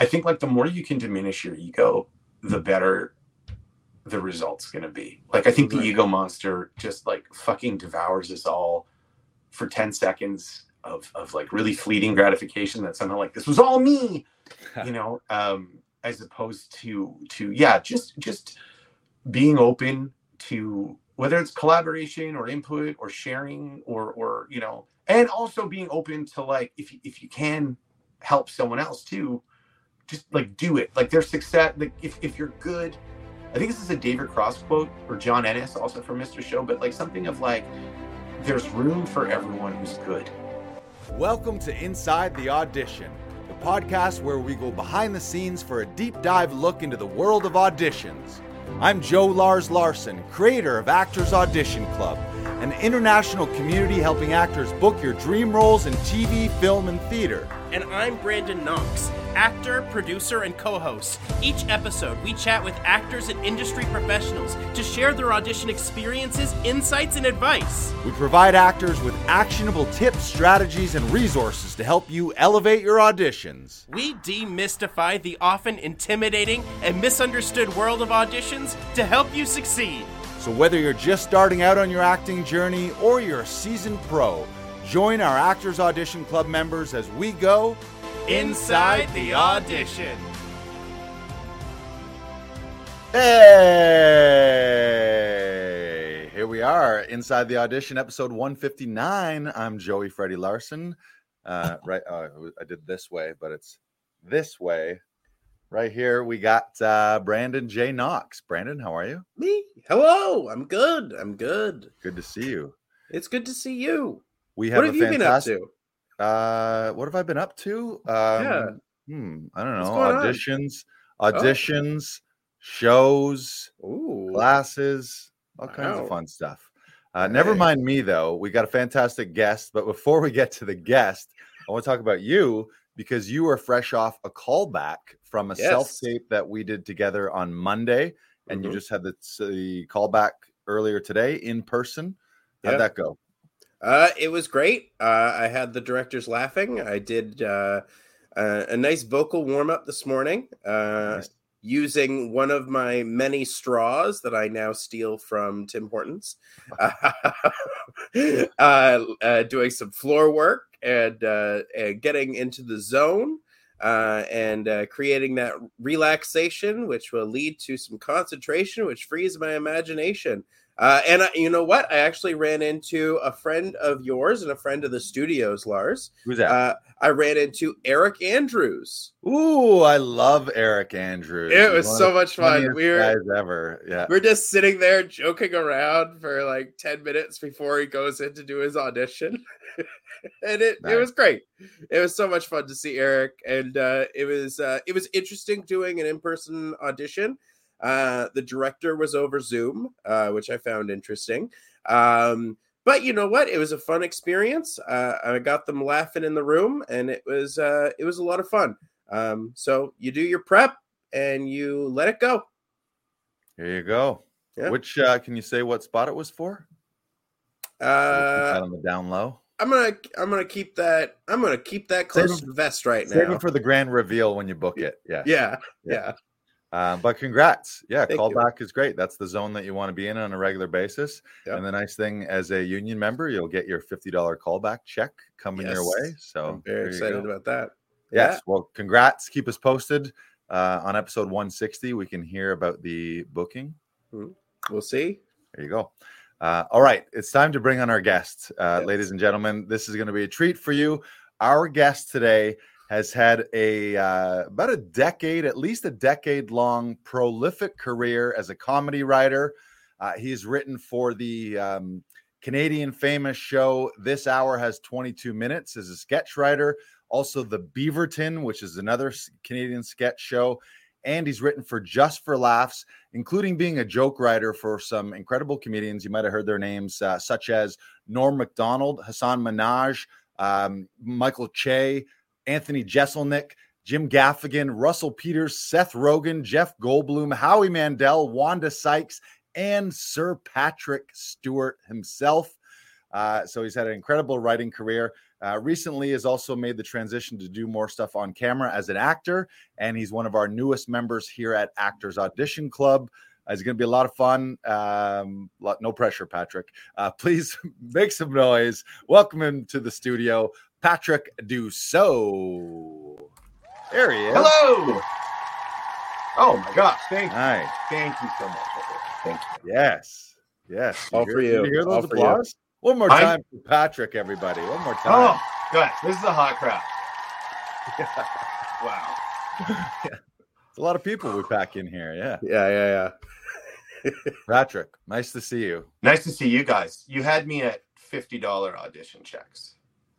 I think like the more you can diminish your ego, the better the result's going to be. Like I think the ego monster just like fucking devours us all for 10 seconds of of like really fleeting gratification that somehow like this was all me, you know, um as opposed to to yeah, just just being open to whether it's collaboration or input or sharing or or you know and also being open to like if if you can help someone else too just like do it. Like their success like if, if you're good i think this is a david cross quote or john ennis also from mr show but like something of like there's room for everyone who's good. Welcome to inside the audition the podcast where we go behind the scenes for a deep dive look into the world of auditions. I'm Joe Lars Larsen, creator of Actors Audition Club, an international community helping actors book your dream roles in TV, film, and theater. And I'm Brandon Knox, actor, producer, and co host. Each episode, we chat with actors and industry professionals to share their audition experiences, insights, and advice. We provide actors with actionable tips, strategies, and resources to help you elevate your auditions. We demystify the often intimidating and misunderstood world of auditions to help you succeed. So, whether you're just starting out on your acting journey or you're a seasoned pro, join our Actors Audition Club members as we go inside the audition. Hey, here we are inside the audition, episode 159. I'm Joey Freddy Larsen. Uh, right, uh, I did this way, but it's this way. Right here, we got uh, Brandon J. Knox. Brandon, how are you? Me? Hello. I'm good. I'm good. Good to see you. It's good to see you. We have what have a you fantastic. been up to? Uh, what have I been up to? Um, Yeah. Hmm, I don't know. going on? Oh. Auditions, auditions, shows, Ooh. classes, all kinds Wow. of fun stuff. Uh, never Hey. mind me though. We got a fantastic guest, but before we get to the guest, I want to talk about you because you were fresh off a callback from a Yes. self tape that we did together on Monday, and you Mhm. just had the, the callback earlier today in person. How'd Yeah. that go? Uh, it was great. Uh, I had the directors laughing. I did uh, a nice vocal warm up this morning uh, Nice. using one of my many straws that I now steal from Tim Hortons. uh, uh, doing some floor work and, uh, and getting into the zone. Uh, and uh, creating that relaxation, which will lead to some concentration, which frees my imagination. Uh, and I, you know what? I actually ran into a friend of yours and a friend of the studios, Lars. Who's that? Uh, I ran into Eric Andrews. Ooh, I love Eric Andrews. It was one so much fun. We were guys ever. Yeah. we're just sitting there joking around for like ten minutes before he goes in to do his audition, and it Nice. it was great. It was so much fun to see Eric, and uh, it was uh, it was interesting doing an in person audition. Uh, the director was over Zoom, uh, which I found interesting. Um, but you know what? It was a fun experience. Uh, I got them laughing in the room, and it was uh, it was a lot of fun. Um, so you do your prep and you let it go. There you go. Yeah. Which uh, can you say what spot it was for? Uh, on the down low. I'm gonna I'm gonna keep that I'm gonna keep that close to the vest right Save now. it for the grand reveal when you book it. Yeah. yeah, Yeah. yeah, Um, but congrats. Yeah, Thank you. callback is great. That's the zone that you want to be in on a regular basis. Yep. And the nice thing as a union member, you'll get your $50 callback check coming your way. So I'm very excited about that. Yes. Well, congrats. Keep us posted. Uh, on episode 160, we can hear about the booking. We'll see. There you go. Uh, all right, it's time to bring on our guest, uh, Yes. ladies and gentlemen. This is going to be a treat for you. Our guest today has had a uh, about a decade, at least a decade long, prolific career as a comedy writer. Uh, he's written for the um, Canadian famous show This Hour Has 22 Minutes as a sketch writer, also the Beaverton, which is another Canadian sketch show. And he's written for Just for Laughs, including being a joke writer for some incredible comedians. You might have heard their names, uh, such as Norm Macdonald, Hasan Minhaj, um, Michael Che, Anthony Jeselnik, Jim Gaffigan, Russell Peters, Seth Rogen, Jeff Goldblum, Howie Mandel, Wanda Sykes, and Sir Patrick Stewart himself. Uh, so he's had an incredible writing career. Uh, recently, has also made the transition to do more stuff on camera as an actor, and he's one of our newest members here at Actors Audition Club. Uh, it's going to be a lot of fun. Um, lot, no pressure, Patrick. Uh, please make some noise. Welcome him to the studio, Patrick Dussault. There he is. Hello. Oh my gosh! Thank you. Hi. Thank you so much. Thank you. Yes. Yes. All Did for hear- you. hear All those for you. applause? One more time for Patrick, everybody. One more oh, time. Oh, good. This is a hot crowd. Wow. It's a lot of people we pack in here. Yeah. Yeah, yeah, yeah. Patrick, nice to see you. Nice to see you guys. You had me at fifty dollar audition checks.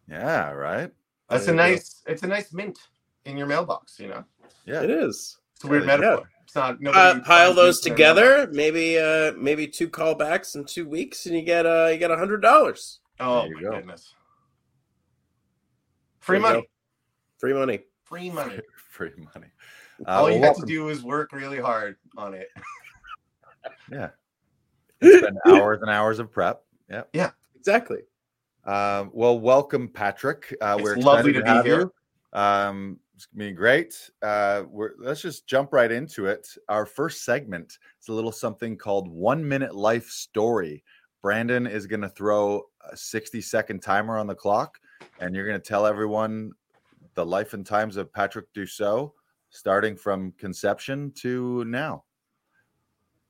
Yeah, right. That's There a you go. nice. It's a nice mint in your mailbox. You know, Yeah. It is. it's a weird Yeah. metaphor. It's not. Uh, pile those mint in their mailbox. together, maybe uh maybe two callbacks in two weeks, and you get uh you get a hundred dollars. Oh you my go. goodness. Free There you money. Free money. Free money. Free money. Uh, All well, you have to do is work really hard on it. Yeah. Spend hours and hours of prep. Yeah. Yeah. Exactly. Um, well, welcome, Patrick. Uh, It's we're lovely to be have here. You. Um, it's gonna be great. Uh, we're let's just jump right into it. Our first segment is a little something called One Minute Life Story. Brandon is going to throw a 60 second timer on the clock, and you're going to tell everyone the life and times of Patrick Dussault, starting from conception to now.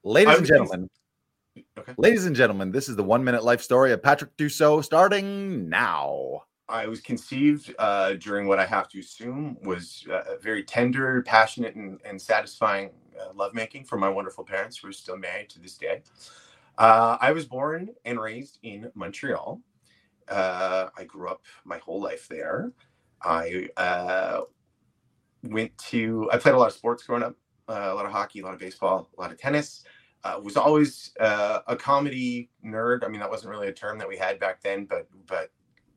Ladies and gentlemen, Okay. ladies and gentlemen, this is the one minute life story of Patrick Dussault, starting now. I was conceived uh, during what I have to assume was uh, a very tender, passionate, and, and satisfying uh, lovemaking from my wonderful parents who are still married to this day. Uh, I was born and raised in Montreal. Uh, I grew up my whole life there. I uh, went to, I played a lot of sports growing up, uh, a lot of hockey, a lot of baseball, a lot of tennis. Uh, was always uh, a comedy nerd. I mean, that wasn't really a term that we had back then, but but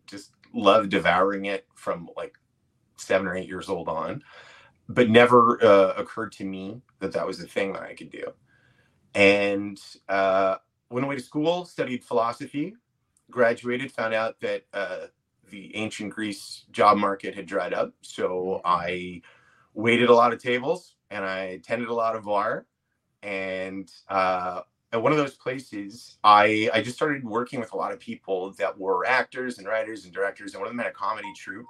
just loved devouring it from like seven or eight years old on. But never uh, occurred to me that that was a thing that I could do. And uh, went away to school, studied philosophy, graduated, found out that uh, the ancient Greece job market had dried up. So I waited a lot of tables and I attended a lot of VAR. And uh, at one of those places, I I just started working with a lot of people that were actors and writers and directors, and one of them had a comedy troupe.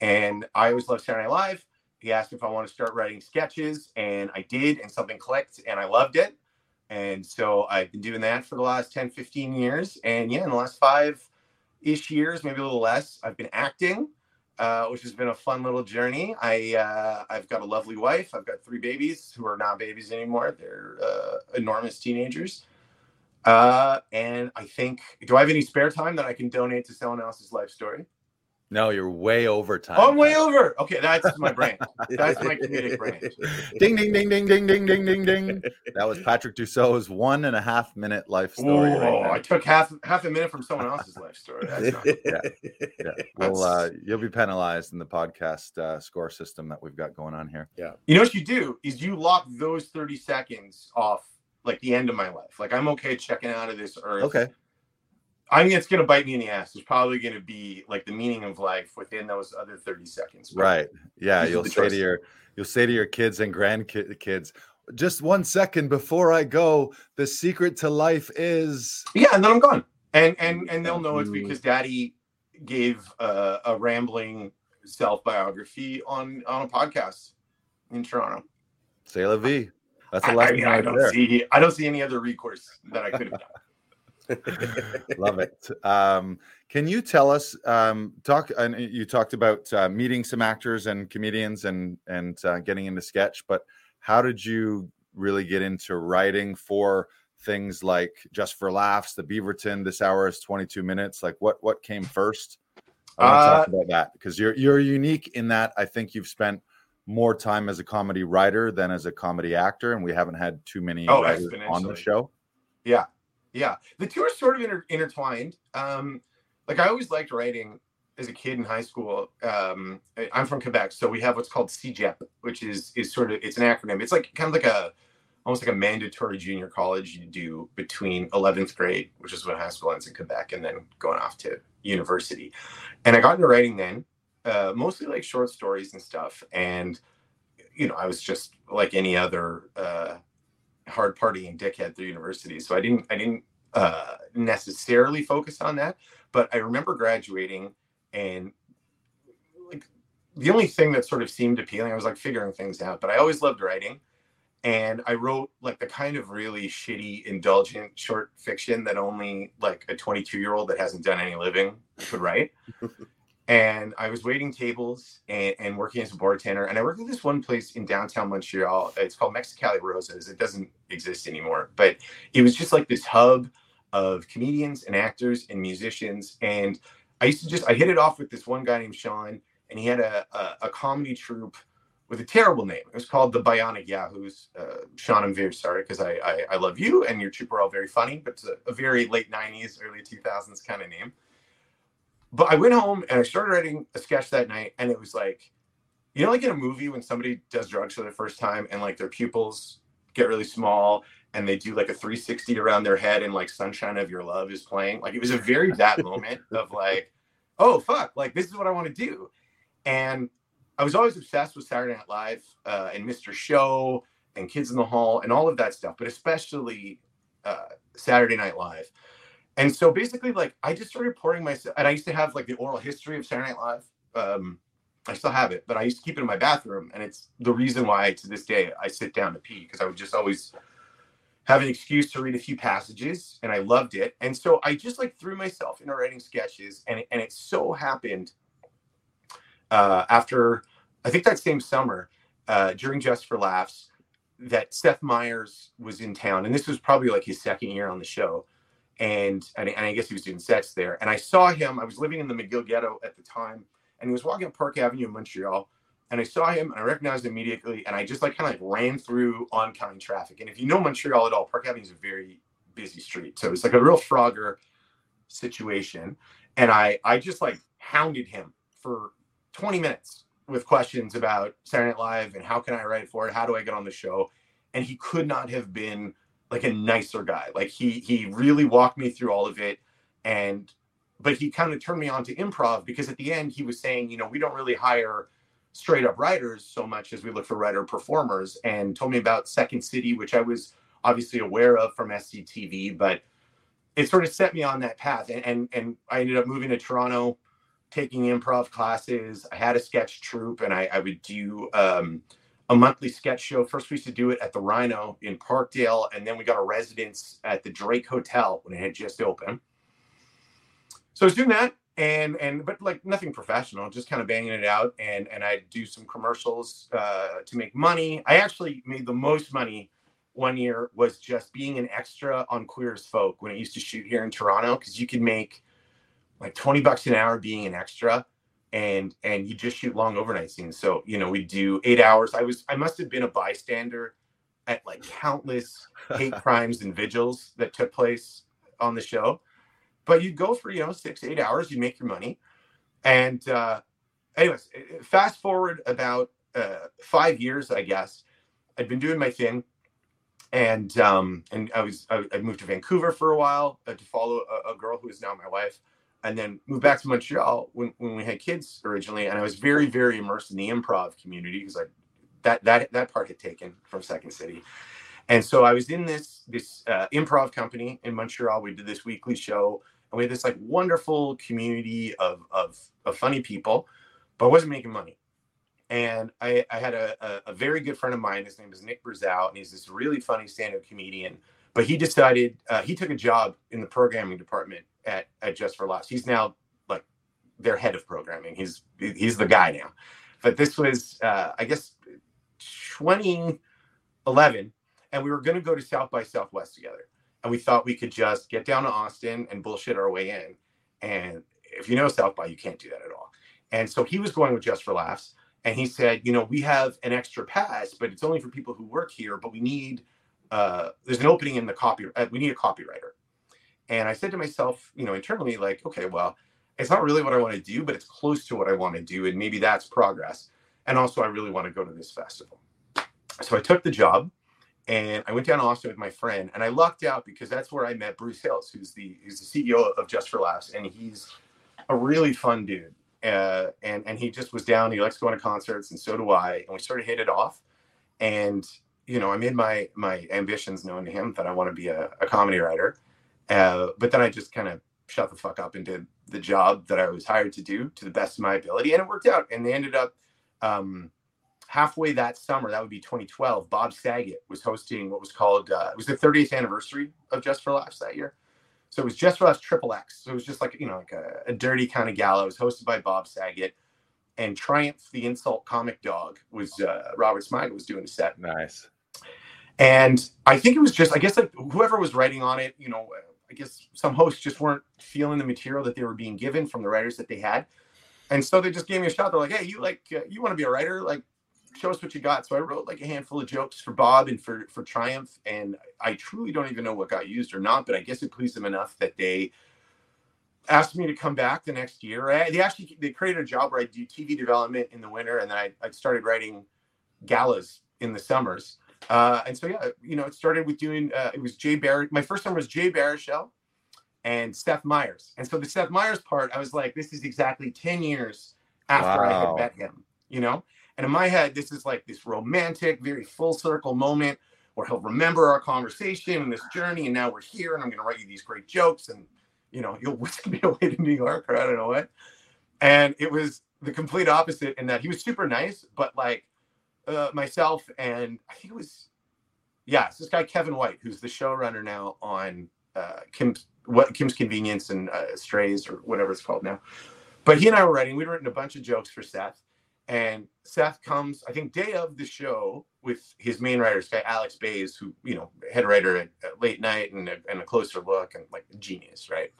And I always loved Saturday Night Live. He asked if I want to start writing sketches, and I did, and something clicked, and I loved it. And so I've been doing that for the last 10, 15 years. And yeah, in the last five ish years, maybe a little less, I've been acting, uh, which has been a fun little journey. I, uh, I've got a lovely wife. I've got three babies who are not babies anymore. They're uh, enormous teenagers. Uh, and I think, do I have any spare time that I can donate to someone else's life story? No, you're way over time. Oh, I'm way over. Okay, that's my brain. That's my comedic brand. Ding, ding, ding, ding, ding, ding, ding, ding, ding. That was Patrick Dussault's one and a half minute life story. Oh, there. I took half half a minute from someone else's life story. That's not, yeah. Well, uh, you'll be penalized in the podcast uh, score system that we've got going on here. Yeah. You know what you do is you lock those 30 seconds off like the end of my life. Like I'm okay checking out of this earth. Okay. I mean, it's gonna bite me in the ass. There's probably gonna be like the meaning of life within those other 30 seconds. Right. Yeah. You'll say to your you'll say to your kids and grandkids, just one second before I go, the secret to life is Yeah, and then I'm gone. And and and they'll know it's Mm. because daddy gave uh, a rambling self-biography on on a podcast in Toronto. say la vie. That's a I, I lesson mean, I don't there. see I don't see any other recourse that I could have done. Love it. Um, can you tell us? Um, talk. And you talked about uh, meeting some actors and comedians and and uh, getting into sketch, but how did you really get into writing for things like Just for Laughs, The Beaverton? This hour is twenty two minutes. Like what what came first? I want to talk about that because you're you're unique in that I think you've spent more time as a comedy writer than as a comedy actor, and we haven't had too many Oh, on the show. Yeah, the two are sort of inter- intertwined. Um, like I always liked writing as a kid in high school. Um, I'm from Quebec, so we have what's called CEGEP, which is is sort of it's an acronym. It's like kind of like a almost like a mandatory junior college you do between 11th grade, which is when high school ends in Quebec, and then going off to university. And I got into writing then, uh, mostly like short stories and stuff. And, you know, I was just like any other uh, hard partying dickhead through university. So I didn't, I didn't uh, necessarily focus on that. But I remember graduating and like the only thing that sort of seemed appealing, I was like figuring things out, but I always loved writing and I wrote like the kind of really shitty, indulgent short fiction that only like a 22 year old that hasn't done any living could write. and I was waiting tables and, and, working as a bartender. And I worked at this one place in downtown Montreal. It's called Mexicali Roses. It doesn't exist anymore, but it was just like this hub of comedians and actors and musicians. And I used to just I hit it off with this one guy named Sean, and he had a, a, a comedy troupe with a terrible name. It was called the Bionic Yahoos. Uh, Sean, I'm very sorry because I, I, I love you and your troupe are all very funny, but it's a, a very late '90s, early 2000s kind of name. But I went home and I started writing a sketch that night, and it was like, you know, like in a movie when somebody does drugs for the first time and like their pupils get really small and they do like a 360 around their head and like Sunshine of Your Love is playing. Like it was a very that moment of like, oh fuck, like this is what I want to do. And I was always obsessed with Saturday Night Live uh, and Mr. Show and Kids in the Hall and all of that stuff, but especially uh, Saturday Night Live. And so basically, like, I just started pouring myself, and I used to have like the oral history of Saturday Night Live. Um, I still have it, but I used to keep it in my bathroom, and it's the reason why to this day I sit down to pee because I would just always have an excuse to read a few passages, and I loved it. And so I just like threw myself into writing sketches, and it, and it so happened uh, after I think that same summer uh, during Just for Laughs that Seth Meyers was in town, and this was probably like his second year on the show, and and, and I guess he was doing sets there. And I saw him. I was living in the McGill ghetto at the time, and he was walking up Park Avenue in Montreal. And I saw him and I recognized him immediately. And I just like kind of like ran through oncoming traffic. And if you know Montreal at all, Park Avenue is a very busy street. So it's like a real Frogger situation. And I I just like hounded him for 20 minutes with questions about Saturday Night Live and how can I write for it? How do I get on the show? And he could not have been like a nicer guy. Like he he really walked me through all of it. And but he kind of turned me on to improv because at the end he was saying, you know, we don't really hire straight up writers so much as we look for writer performers and told me about Second City, which I was obviously aware of from SCTV, but it sort of set me on that path. And and, and I ended up moving to Toronto taking improv classes. I had a sketch troupe, and I, I would do um, a monthly sketch show. First, we used to do it at the Rhino in Parkdale, and then we got a residence at the Drake Hotel when it had just opened. So I was doing that, and and but like nothing professional, just kind of banging it out. And and I do some commercials uh, to make money. I actually made the most money one year was just being an extra on Queer as Folk when it used to shoot here in Toronto because you could make like 20 bucks an hour being an extra and and you just shoot long overnight scenes. So you know we do eight hours. I was i must have been a bystander at like countless hate crimes and vigils that took place on the show. But you'd go for you know six eight hours you make your money. And uh anyways fast forward about uh five years i guess. I'd been doing my thing. And um and i was i, I moved to vancouver for a while uh, to follow a, a girl who is now my wife and then moved back to Montreal when, when we had kids originally. And I was very, very immersed in the improv community because like that that that part had taken from Second City. And so I was in this this uh, improv company in Montreal. We did this weekly show, and we had this like wonderful community of of, of funny people, but I wasn't making money. And I, I had a, a, a, very good friend of mine. His name is Nick Brazow, and he's this really funny stand-up comedian. But he decided uh, he took a job in the programming department at, at Just for Laughs. He's now like their head of programming. He's he's the guy now. But this was uh, I guess 2011, and we were going to go to South by Southwest together. And we thought we could just get down to Austin and bullshit our way in. And if you know South by, you can't do that at all. And so he was going with Just for Laughs. And he said, you know, we have an extra pass, but it's only for people who work here. But we need, uh, there's an opening in the copy. Uh, we need a copywriter. And I said to myself, you know, internally, like, okay, well, it's not really what I want to do, but it's close to what I want to do. And maybe that's progress. And also, I really want to go to this festival. So I took the job and I went down to Austin with my friend, and I lucked out because that's where I met Bruce Hills, who's the who's the CEO of Just for Laughs, and he's a really fun dude. Uh, and and he just was down. He likes going to concerts, and so do I. And we sort of hit it off. And you know, I made my my ambitions known to him that I want to be a, a comedy writer. Uh, but then I just kind of shut the fuck up and did the job that I was hired to do to the best of my ability, and it worked out. And they ended up um, halfway that summer. That would be 2012. Bob Saget was hosting what was called uh, it was the 30th anniversary of Just for Laughs that year. So it was Just for Laughs Triple X. So it was just like you know like a, a dirty kind of gala. It was hosted by Bob Saget. And Triumph, the insult comic dog, was uh, Robert Smigel was doing a set. Nice. And I think it was just, I guess, like whoever was writing on it, you know, I guess some hosts just weren't feeling the material that they were being given from the writers that they had, and so they just gave me a shot. They're like, "Hey, you like, uh, you want to be a writer? Like, show us what you got." So I wrote like a handful of jokes for Bob and for for Triumph, and I truly don't even know what got used or not, but I guess it pleased them enough that they asked me to come back the next year. I, they actually they created a job where I do TV development in the winter, and then I, I started writing galas in the summers. Uh, and so yeah, you know, it started with doing uh, it was Jay Bar. My first one was Jay Baruchel and Seth Meyers. And so the Seth Meyers part, I was like, this is exactly ten years after I had met him. You know, and in my head, this is like this romantic, very full circle moment where he'll remember our conversation and this journey, and now we're here, and I'm going to write you these great jokes, and you know, you'll whisk me away to New York or I don't know what. And it was the complete opposite in that he was super nice, but like uh, myself and I think it was, yeah, it's this guy Kevin White, who's the showrunner now on uh, Kim's what Kim's Convenience and uh, Strays or whatever it's called now. But he and I were writing. We'd written a bunch of jokes for Seth, and Seth comes, I think, day of the show with his main writer, this guy Alex Baze, who you know, head writer at, at Late Night and a, and a closer look and like genius, right?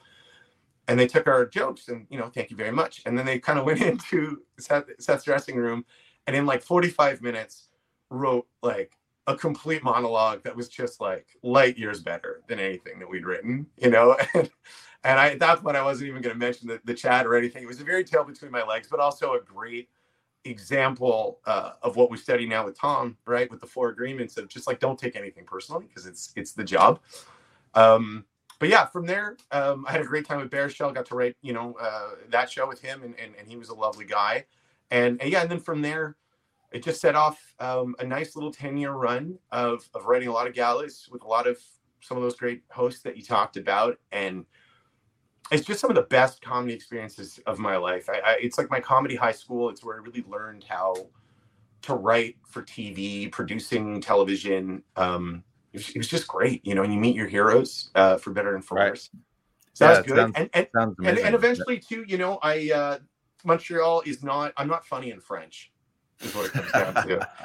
And they took our jokes and you know, thank you very much. And then they kind of went into Seth, Seth's dressing room, and in like 45 minutes, wrote like a complete monologue that was just like light years better than anything that we'd written, you know. And, and I at that point I wasn't even going to mention the, the chat or anything. It was a very tail between my legs, but also a great example uh, of what we study now with Tom, right? With the four agreements of just like don't take anything personally because it's it's the job. Um, but yeah, from there, um, I had a great time with Baruchel. Got to write, you know, uh, that show with him, and, and and he was a lovely guy. And, and yeah, and then from there, it just set off um, a nice little 10 year run of, of writing a lot of galas with a lot of some of those great hosts that you talked about. And it's just some of the best comedy experiences of my life. I, I, it's like my comedy high school. It's where I really learned how to write for TV, producing television. Um, it, was, it was just great, you know, and you meet your heroes uh, for better and for Right. worse. So Yeah, that's good. sounds- and, and, and, and eventually too you know i uh montreal is not i'm not funny in french is what it comes down to.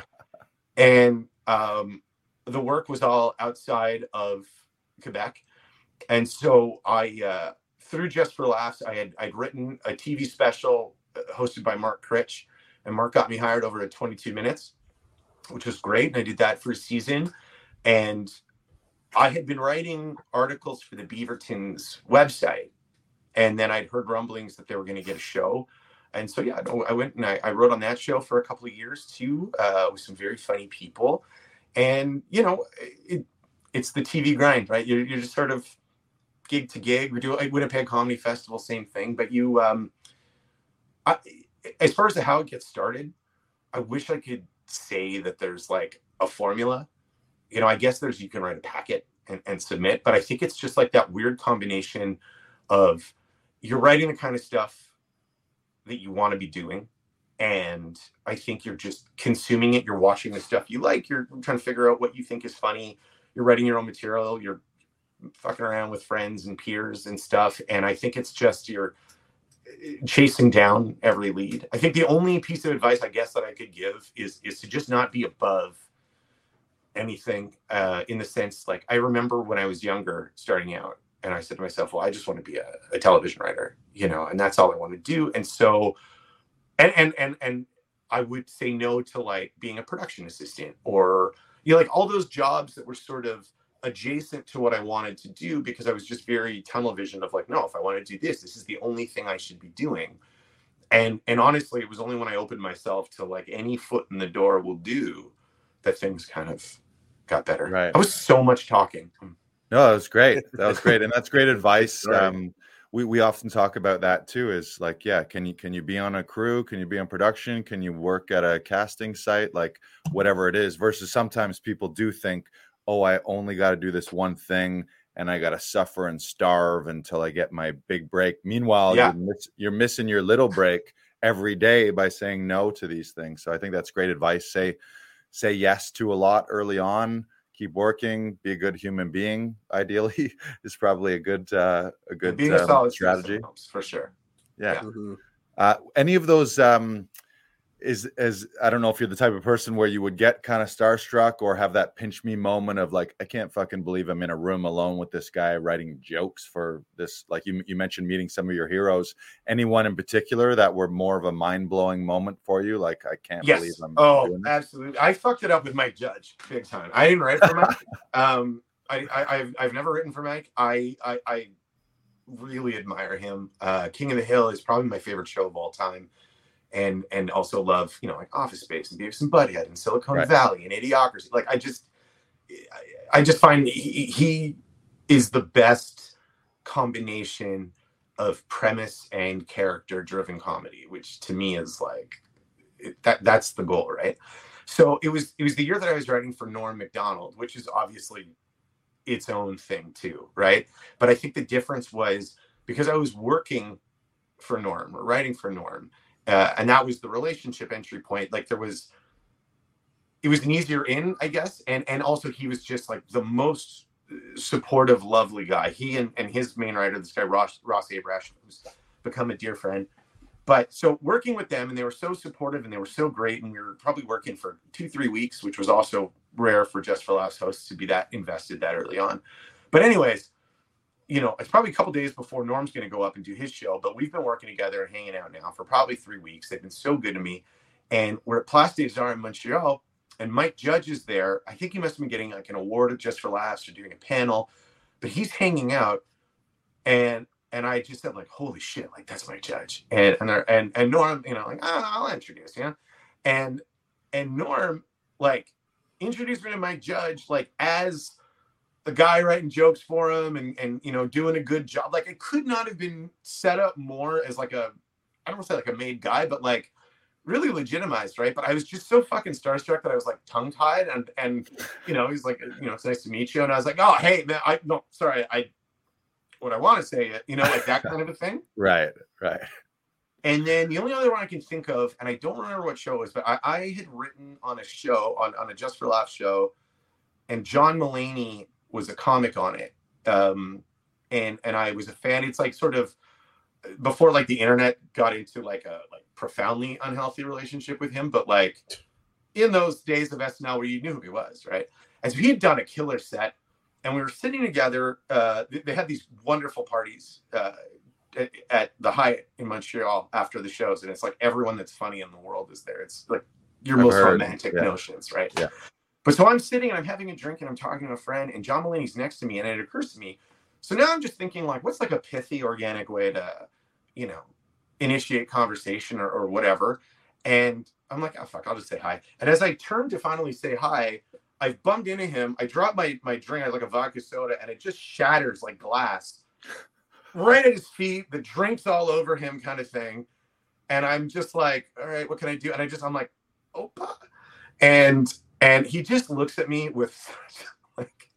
And um the work was all outside of quebec. And so i uh through just for laughs i had i'd written a tv special uh, hosted by mark critch and mark got me hired over at 22 minutes which was great and i did that for a season. And i had been writing articles for the beavertons website and then I'd heard rumblings that they were going to get a show, and so yeah, I went and I, I wrote on that show for a couple of years too, uh, with some very funny people, and you know, it, it's the TV grind, right? You're, you're just sort of gig to gig. We do like Winnipeg Comedy Festival, same thing, but you, um, I, as far as to how it gets started, I wish I could say that there's like a formula. You know, I guess there's you can write a packet and, and submit, but I think it's just like that weird combination of you're writing the kind of stuff that you want to be doing and i think you're just consuming it you're watching the stuff you like you're trying to figure out what you think is funny you're writing your own material you're fucking around with friends and peers and stuff and i think it's just you're uh, chasing down every lead. I think the only piece of advice i guess that i could give is is to just not be above anything uh, in the sense like i remember when i was younger starting out and I said to myself, well, I just want to be a, a television writer, you know, and that's all I want to do. And so, and and and and I would say no to like being a production assistant or you know, like all those jobs that were sort of adjacent to what I wanted to do because I was just very tunnel vision of like, no, if I want to do this, this is the only thing I should be doing. And and honestly, it was only when I opened myself to like any foot in the door will do that things kind of got better. Right. I was so much talking. Hmm. No, that was great. That was great, and that's great advice. Right. Um, we we often talk about that too. Is like, yeah, can you can you be on a crew? Can you be on production? Can you work at a casting site? Like whatever it is. Versus sometimes people do think, oh, I only got to do this one thing, and I got to suffer and starve until I get my big break. Meanwhile, Yeah. you're, miss, you're missing your little break every day by saying no to these things. So I think that's great advice. Say say yes to a lot early on keep working be a good human being ideally is probably a good uh a good Being a um, solid strategy for sure. yeah, Yeah. Mhm. uh any of those um is is i don't know if you're the type of person where you would get kind of starstruck or have that pinch me moment of like i can't fucking believe i'm in a room alone with this guy writing jokes for this like you, you mentioned meeting some of your heroes anyone in particular that were more of a mind-blowing moment for you like i can't believe Yes. i'm Oh, absolutely. I fucked it up with Mike Judge big time. I didn't write for Mike. um, I, I, I've, I've never written for Mike. I, I, I really admire him. Uh, King of the Hill is probably my favorite show of all time. And and also love you know like Office Space and Beavis and Butthead and Silicon Right. Valley and Idiocracy. Like I just I, just find he, he is the best combination of premise and character driven comedy, which to me is like it- that that's the goal, right? So it was it was the year that I was writing for Norm Macdonald, which is obviously its own thing too, right? But I think the difference was because I was working for Norm or writing for Norm, uh, and that was the relationship entry point. Like there was, it was an easier in, I guess, and and also he was just like the most supportive, lovely guy. He and, and his main writer, this guy Ross Ross Abrash, who's become a dear friend. But so working with them, and they were so supportive, and they were so great, and we were probably working for two, three weeks, which was also rare for Just for Laughs hosts to be that invested that early on. But anyways, you know, it's probably a couple days before Norm's going to go up and do his show, but we've been working together and hanging out now for probably three weeks. They've been so good to me, and we're at Place des Arts in Montreal, and Mike Judge is there. I think he must have been getting like an award Just for Laughs or doing a panel, but he's hanging out, and and I just said like, holy shit, like that's Mike Judge. And and and and Norm, you know, like oh, I'll introduce you, and and Norm like introduced me to Mike Judge like as the guy writing jokes for him and and you know doing a good job. Like it could not have been set up more as like a I don't want to say like a made guy, but like really legitimized, right? But I was just so fucking starstruck that I was like tongue tied and and you know he's like you know it's nice to meet you and I was like oh hey man I no sorry I what I want to say you know like that kind of a thing. right right And then the only other one I can think of, and I don't remember what show it was, but I, I had written on a show, on, on a Just for Laughs show, and John Mulaney was a comic on it. Um, and and I was a fan. It's like sort of before like the internet got into like a like profoundly unhealthy relationship with him, but like in those days of SNL where you knew who he was, right? And so he had done a killer set, and we were sitting together. Uh, they, they had these wonderful parties uh, at, at the Hyatt in Montreal after the shows, and it's like everyone that's funny in the world is there. It's like your I've most heard, romantic yeah. notions, right? Yeah. But so I'm sitting and I'm having a drink and I'm talking to a friend, and John Mulaney's next to me, and it occurs to me. So now I'm just thinking, like, what's like a pithy, organic way to, you know, initiate conversation or, or whatever. And I'm like, oh fuck, I'll just say hi. And as I turn to finally say hi, I've bumped into him. I drop my my drink, I had like a vodka soda, and it just shatters like glass right at his feet. The drink's all over him, kind of thing. And I'm just like, all right, what can I do? And I just I'm like, Opa. And and he just looks at me with such like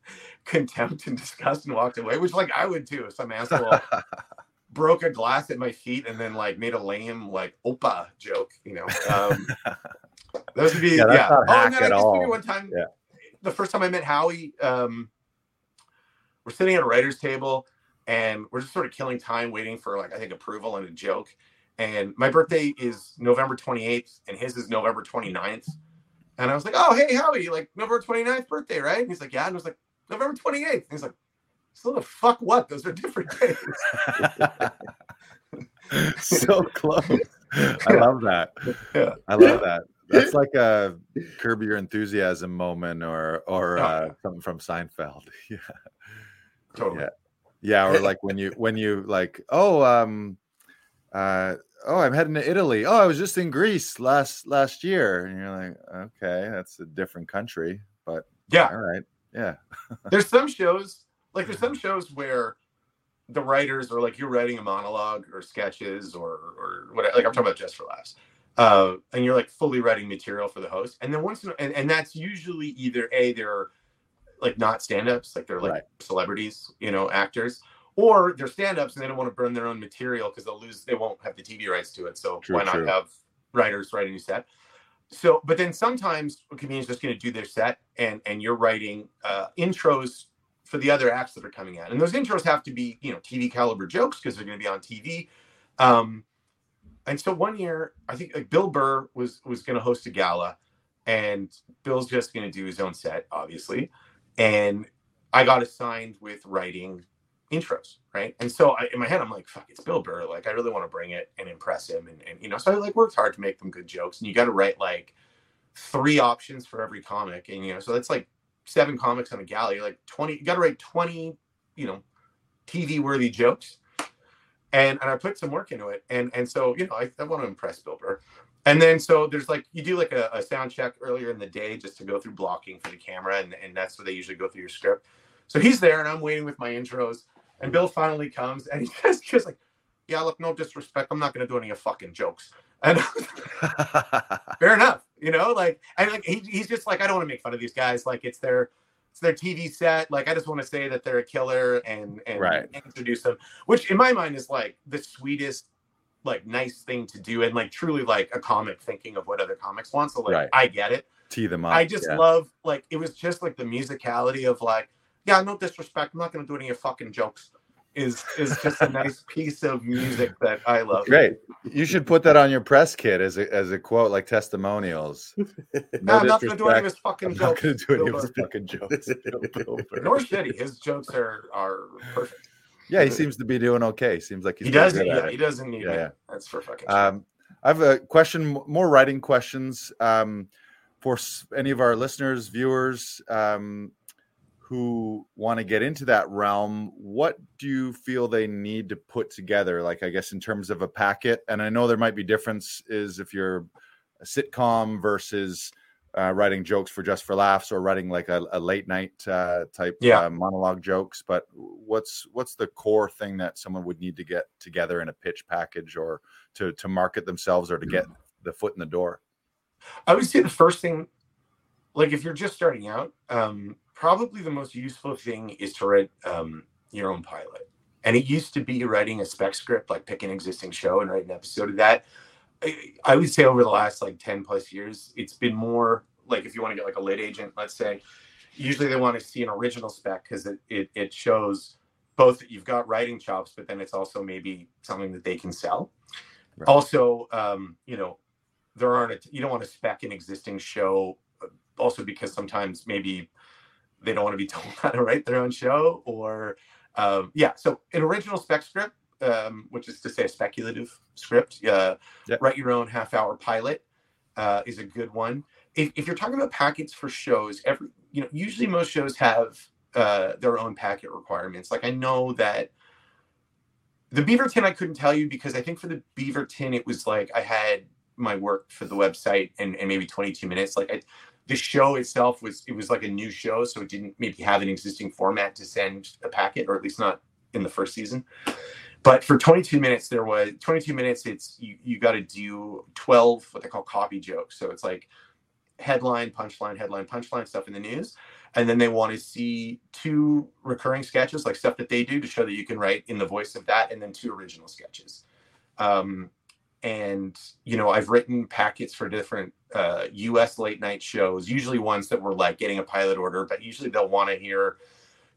contempt and disgust and walked away, which like I would too if some asshole broke a glass at my feet and then like made a lame like opa joke, you know. Um those would be Yeah, yeah. Oh, and then I at guess maybe all. one time Yeah. the first time I met Howie, um we're sitting at a writer's table and we're just sort of killing time waiting for like I think approval and a joke. And my birthday is November 28th and his is November 29th. And I was like, oh, hey, Howie, like November 29th birthday, right? And he's like, yeah. And I was like, November 28th. And he's like, so the fuck what? Those are different days. so close. I love that. Yeah. I love that. That's like a curb your enthusiasm moment or or Oh, uh, something from Seinfeld. Yeah. Totally. Yeah. Yeah, or like when you when you like, oh, um uh oh, I'm heading to Italy. Oh, I was just in Greece last last year. And you're like, okay, that's a different country, but Yeah. All right. Yeah. there's some shows like there's some shows where the writers are like you're writing a monologue or sketches or or whatever. Like I'm talking about just for laughs. Uh, and you're like fully writing material for the host. And then once in, and, and that's usually either a they're like not stand-ups, like they're like Right. celebrities, you know, actors, or they're stand-ups and they don't want to burn their own material because they'll lose they won't have the TV rights to it. So True, why not true. have writers write a new set? So, but then sometimes a comedian's just going to do their set, and and you're writing uh, intros for the other acts that are coming out, and those intros have to be you know TV caliber jokes because they're going to be on TV. Um, and so one year, I think like Bill Burr was was going to host a gala, and Bill's just going to do his own set, obviously, and I got assigned with writing intros, right? And so I, in my head, I'm like, fuck, it's Bill Burr. Like, I really want to bring it and impress him. And, and you know, so I like worked hard to make them good jokes. And you got to write like three options for every comic. And, you know, so that's like seven comics on a galley, like 20, you got to write 20, you know, TV worthy jokes. And, and I put some work into it. And, and so, you know, I, I want to impress Bill Burr. And then so there's like you do like a, a sound check earlier in the day just to go through blocking for the camera, and, and that's where they usually go through your script. So he's there, and I'm waiting with my intros, and Bill finally comes, and he just just like, "Yeah, look, no disrespect, I'm not gonna do any of fucking jokes." And fair enough, you know, like, and like he, he's just like, I don't want to make fun of these guys, like it's their it's their TV set, like I just want to say that they're a killer and and Right. introduce them, which in my mind is like the sweetest like nice thing to do and like truly like a comic thinking of what other comics want. So like Right. I get it. Tee them up. I just yeah. love like it was just like the musicality of like, yeah, no disrespect, I'm not gonna do any of your fucking jokes. Is is just a nice piece of music that I love. Great. You should put that on your press kit as a as a quote, like testimonials. No, I'm not gonna do any of his fucking I'm not jokes. going to do any of his fucking jokes. Bill Burr. Nor should he. His jokes are are perfect. yeah, he seems to be doing okay. Seems like he's he doing doesn't. Yeah, it. he doesn't need Yeah, me. yeah. That's for fucking. sure. Um, I have a question, more writing questions um, for s- any of our listeners, viewers um, who want to get into that realm. What do you feel they need to put together? Like, I guess in terms of a packet, and I know there might be difference is if you're a sitcom versus uh, writing jokes for just for laughs or writing like a, a late night uh, type Yeah. uh, monologue jokes. But what's what's the core thing that someone would need to get together in a pitch package or to to market themselves or to get the foot in the door. I would say the first thing, like if you're just starting out, um, probably the most useful thing is to write um, your own pilot. And it used to be writing a spec script, like pick an existing show and write an episode of that. I, I would say over the last like 10 plus years, it's been more like if you want to get like a lit agent, let's say, usually they want to see an original spec because it, it, it shows both that you've got writing chops, but then it's also maybe something that they can sell. Right. Also, um, you know, there aren't a, you don't want to spec an existing show uh, also because sometimes maybe they don't want to be told how to write their own show or um, yeah so an original spec script um, which is to say a speculative script uh, Yeah. write your own half hour pilot uh, is a good one. If, if you're talking about packets for shows every you know usually most shows have uh, their own packet requirements. Like i know that the Beaverton i couldn't tell you because i think for the Beaverton it was like i had my work for the website and, and maybe 22 minutes. Like I, the show itself was it was like a new show so it didn't maybe have an existing format to send a packet or at least not in the first season. But for 22 minutes there was 22 minutes it's you, you got to do 12 what they call copy jokes. So it's like headline punchline headline punchline stuff in the news and then they want to see two recurring sketches like stuff that they do to show that you can write in the voice of that and then two original sketches. Um, and you know i've written packets for different uh, us late night shows usually ones that were like getting a pilot order but usually they'll want to hear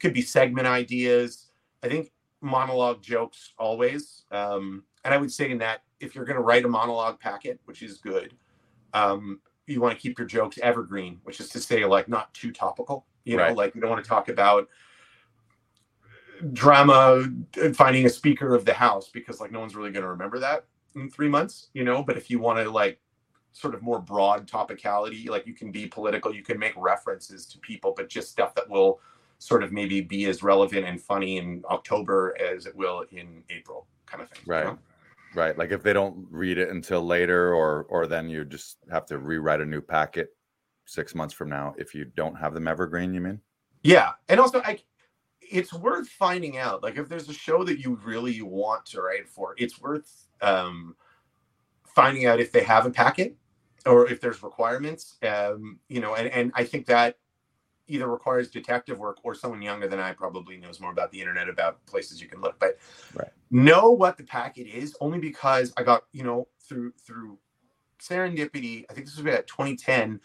could be segment ideas i think monologue jokes always um, and i would say in that if you're going to write a monologue packet which is good um, you want to keep your jokes evergreen which is to say like not too topical you know Right. like you don't want to talk about drama uh, finding a speaker of the house because like no one's really going to remember that in three months you know but if you want to like sort of more broad topicality like you can be political you can make references to people but just stuff that will sort of maybe be as relevant and funny in october as it will in april kind of thing you Right. know? Right. Like if they don't read it until later or or then you just have to rewrite a new packet. six months from now if you don't have them evergreen. You mean? Yeah, and also I, it's worth finding out. Like if there's a show that you really want to write for, it's worth um, finding out if they have a packet or if there's requirements. Um, you know, and and I think that either requires detective work or someone younger than I probably knows more about the internet about places you can look. But right. know what the packet is only because I got you know through through serendipity. I think this was about 2010.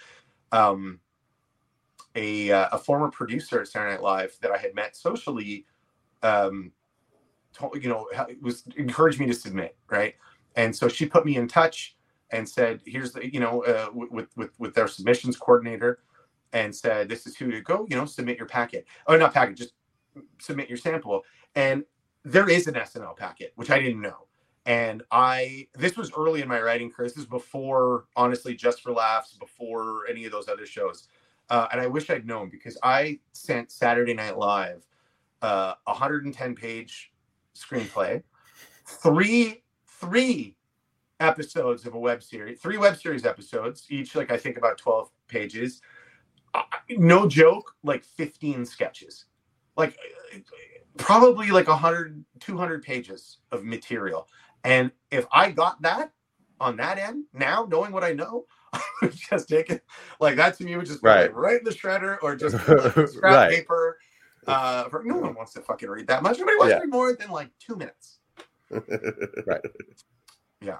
Um, a uh, a former producer at Saturday Night Live that I had met socially, um, told, you know, was encouraged me to submit right, and so she put me in touch and said, "Here's the you know uh, with with with their submissions coordinator." and said, "This is who to go. You know, submit your packet. Oh, not packet, just submit your sample." And there is an SNL packet, which I didn't know. And I this was early in my writing career. This is before, honestly, just for laughs, before any of those other shows. Uh, and I wish I'd known because I sent Saturday Night Live uh, 110 page screenplay, three three episodes of a web series, three web series episodes, each like I think about 12 pages no joke, like 15 sketches, like probably like 100, 200 pages of material. And if I got that on that end now, knowing what I know, I would just take it like that to me would just right, right in the shredder or just like, scrap right. paper. Uh, for, no one wants to fucking read that much. Nobody wants yeah. to read more than like two minutes. right. Yeah.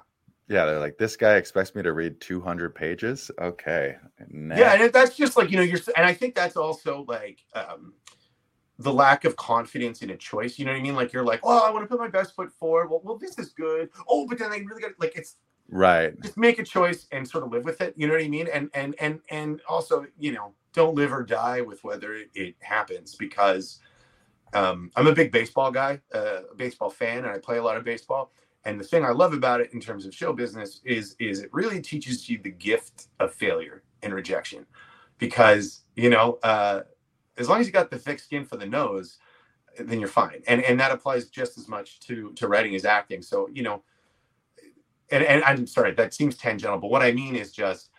Yeah, they're like, this guy expects me to read 200 pages. Okay. Yeah, and that's just like you know, you're, and I think that's also like um, the lack of confidence in a choice. You know what I mean? Like you're like, oh, I want to put my best foot forward. Well, well, this is good. Oh, but then they really got like it's right. Just make a choice and sort of live with it. You know what I mean? And and and and also, you know, don't live or die with whether it, it happens because um, I'm a big baseball guy, uh, a baseball fan, and I play a lot of baseball and the thing I love about it in terms of show business is is it really teaches you the gift of failure and rejection, because you know uh, as long as you got the thick skin for the nose, then you're fine. And and that applies just as much to to writing as acting. So you know, and and I'm sorry that seems tangential, but what I mean is just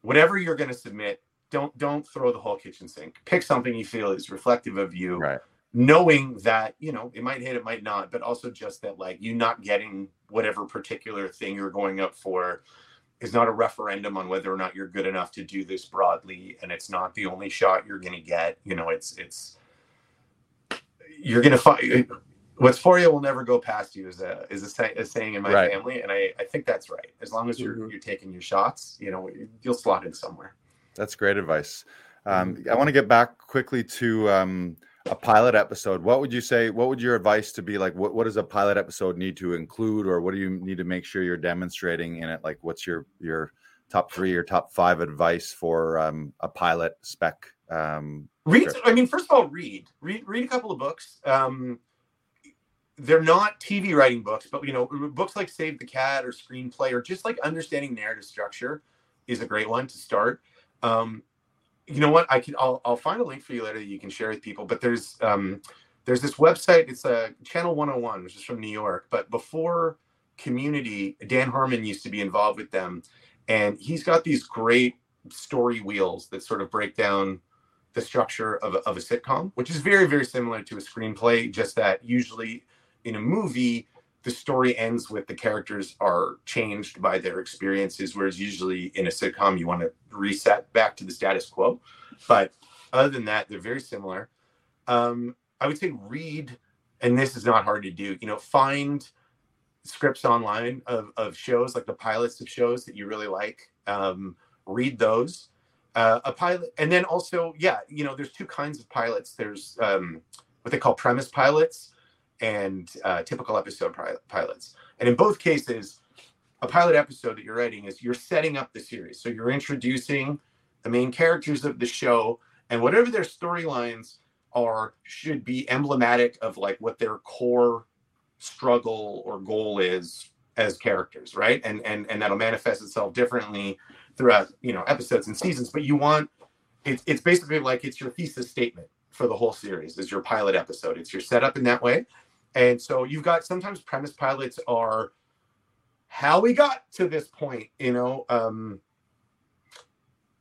whatever you're going to submit, don't don't throw the whole kitchen sink. Pick something you feel is reflective of you. Right knowing that you know it might hit it might not but also just that like you not getting whatever particular thing you're going up for is not a referendum on whether or not you're good enough to do this broadly and it's not the only shot you're going to get you know it's it's you're going to find what's for you will never go past you is a is a, say, a saying in my right. family and I, I think that's right as long as you're mm-hmm. you're taking your shots you know you'll slot in somewhere that's great advice um, mm-hmm. i want to get back quickly to um, a pilot episode what would you say what would your advice to be like what, what does a pilot episode need to include or what do you need to make sure you're demonstrating in it? Like what's your your top three or top five advice for um, a pilot spec um, read i mean first of all read read read a couple of books. Um, they're not tv writing books but you know books like save the cat or screenplay or just like understanding narrative structure is a great one to start. Um, you know what? I can I'll I'll find a link for you later that you can share with people. But there's um there's this website. It's a Channel 101, which is from New York. But before Community, Dan Harmon used to be involved with them, and he's got these great story wheels that sort of break down the structure of a, of a sitcom, which is very very similar to a screenplay. Just that usually in a movie the story ends with the characters are changed by their experiences, whereas usually in a sitcom you want to reset back to the status quo. But other than that, they're very similar. Um, I would say read, and this is not hard to do. You know, find scripts online of, of shows like the pilots of shows that you really like. Um, read those. Uh, a pilot, and then also, yeah, you know, there's two kinds of pilots. There's um, what they call premise pilots, and uh, typical episode pilots. And in both cases, a pilot episode that you're writing is you're setting up the series. So you're introducing the main characters of the show, and whatever their storylines are should be emblematic of like what their core struggle or goal is as characters, right? And and and that'll manifest itself differently throughout you know episodes and seasons. But you want it's it's basically like it's your thesis statement for the whole series is your pilot episode. It's your setup in that way. And so you've got sometimes premise pilots are how we got to this point, you know. Um,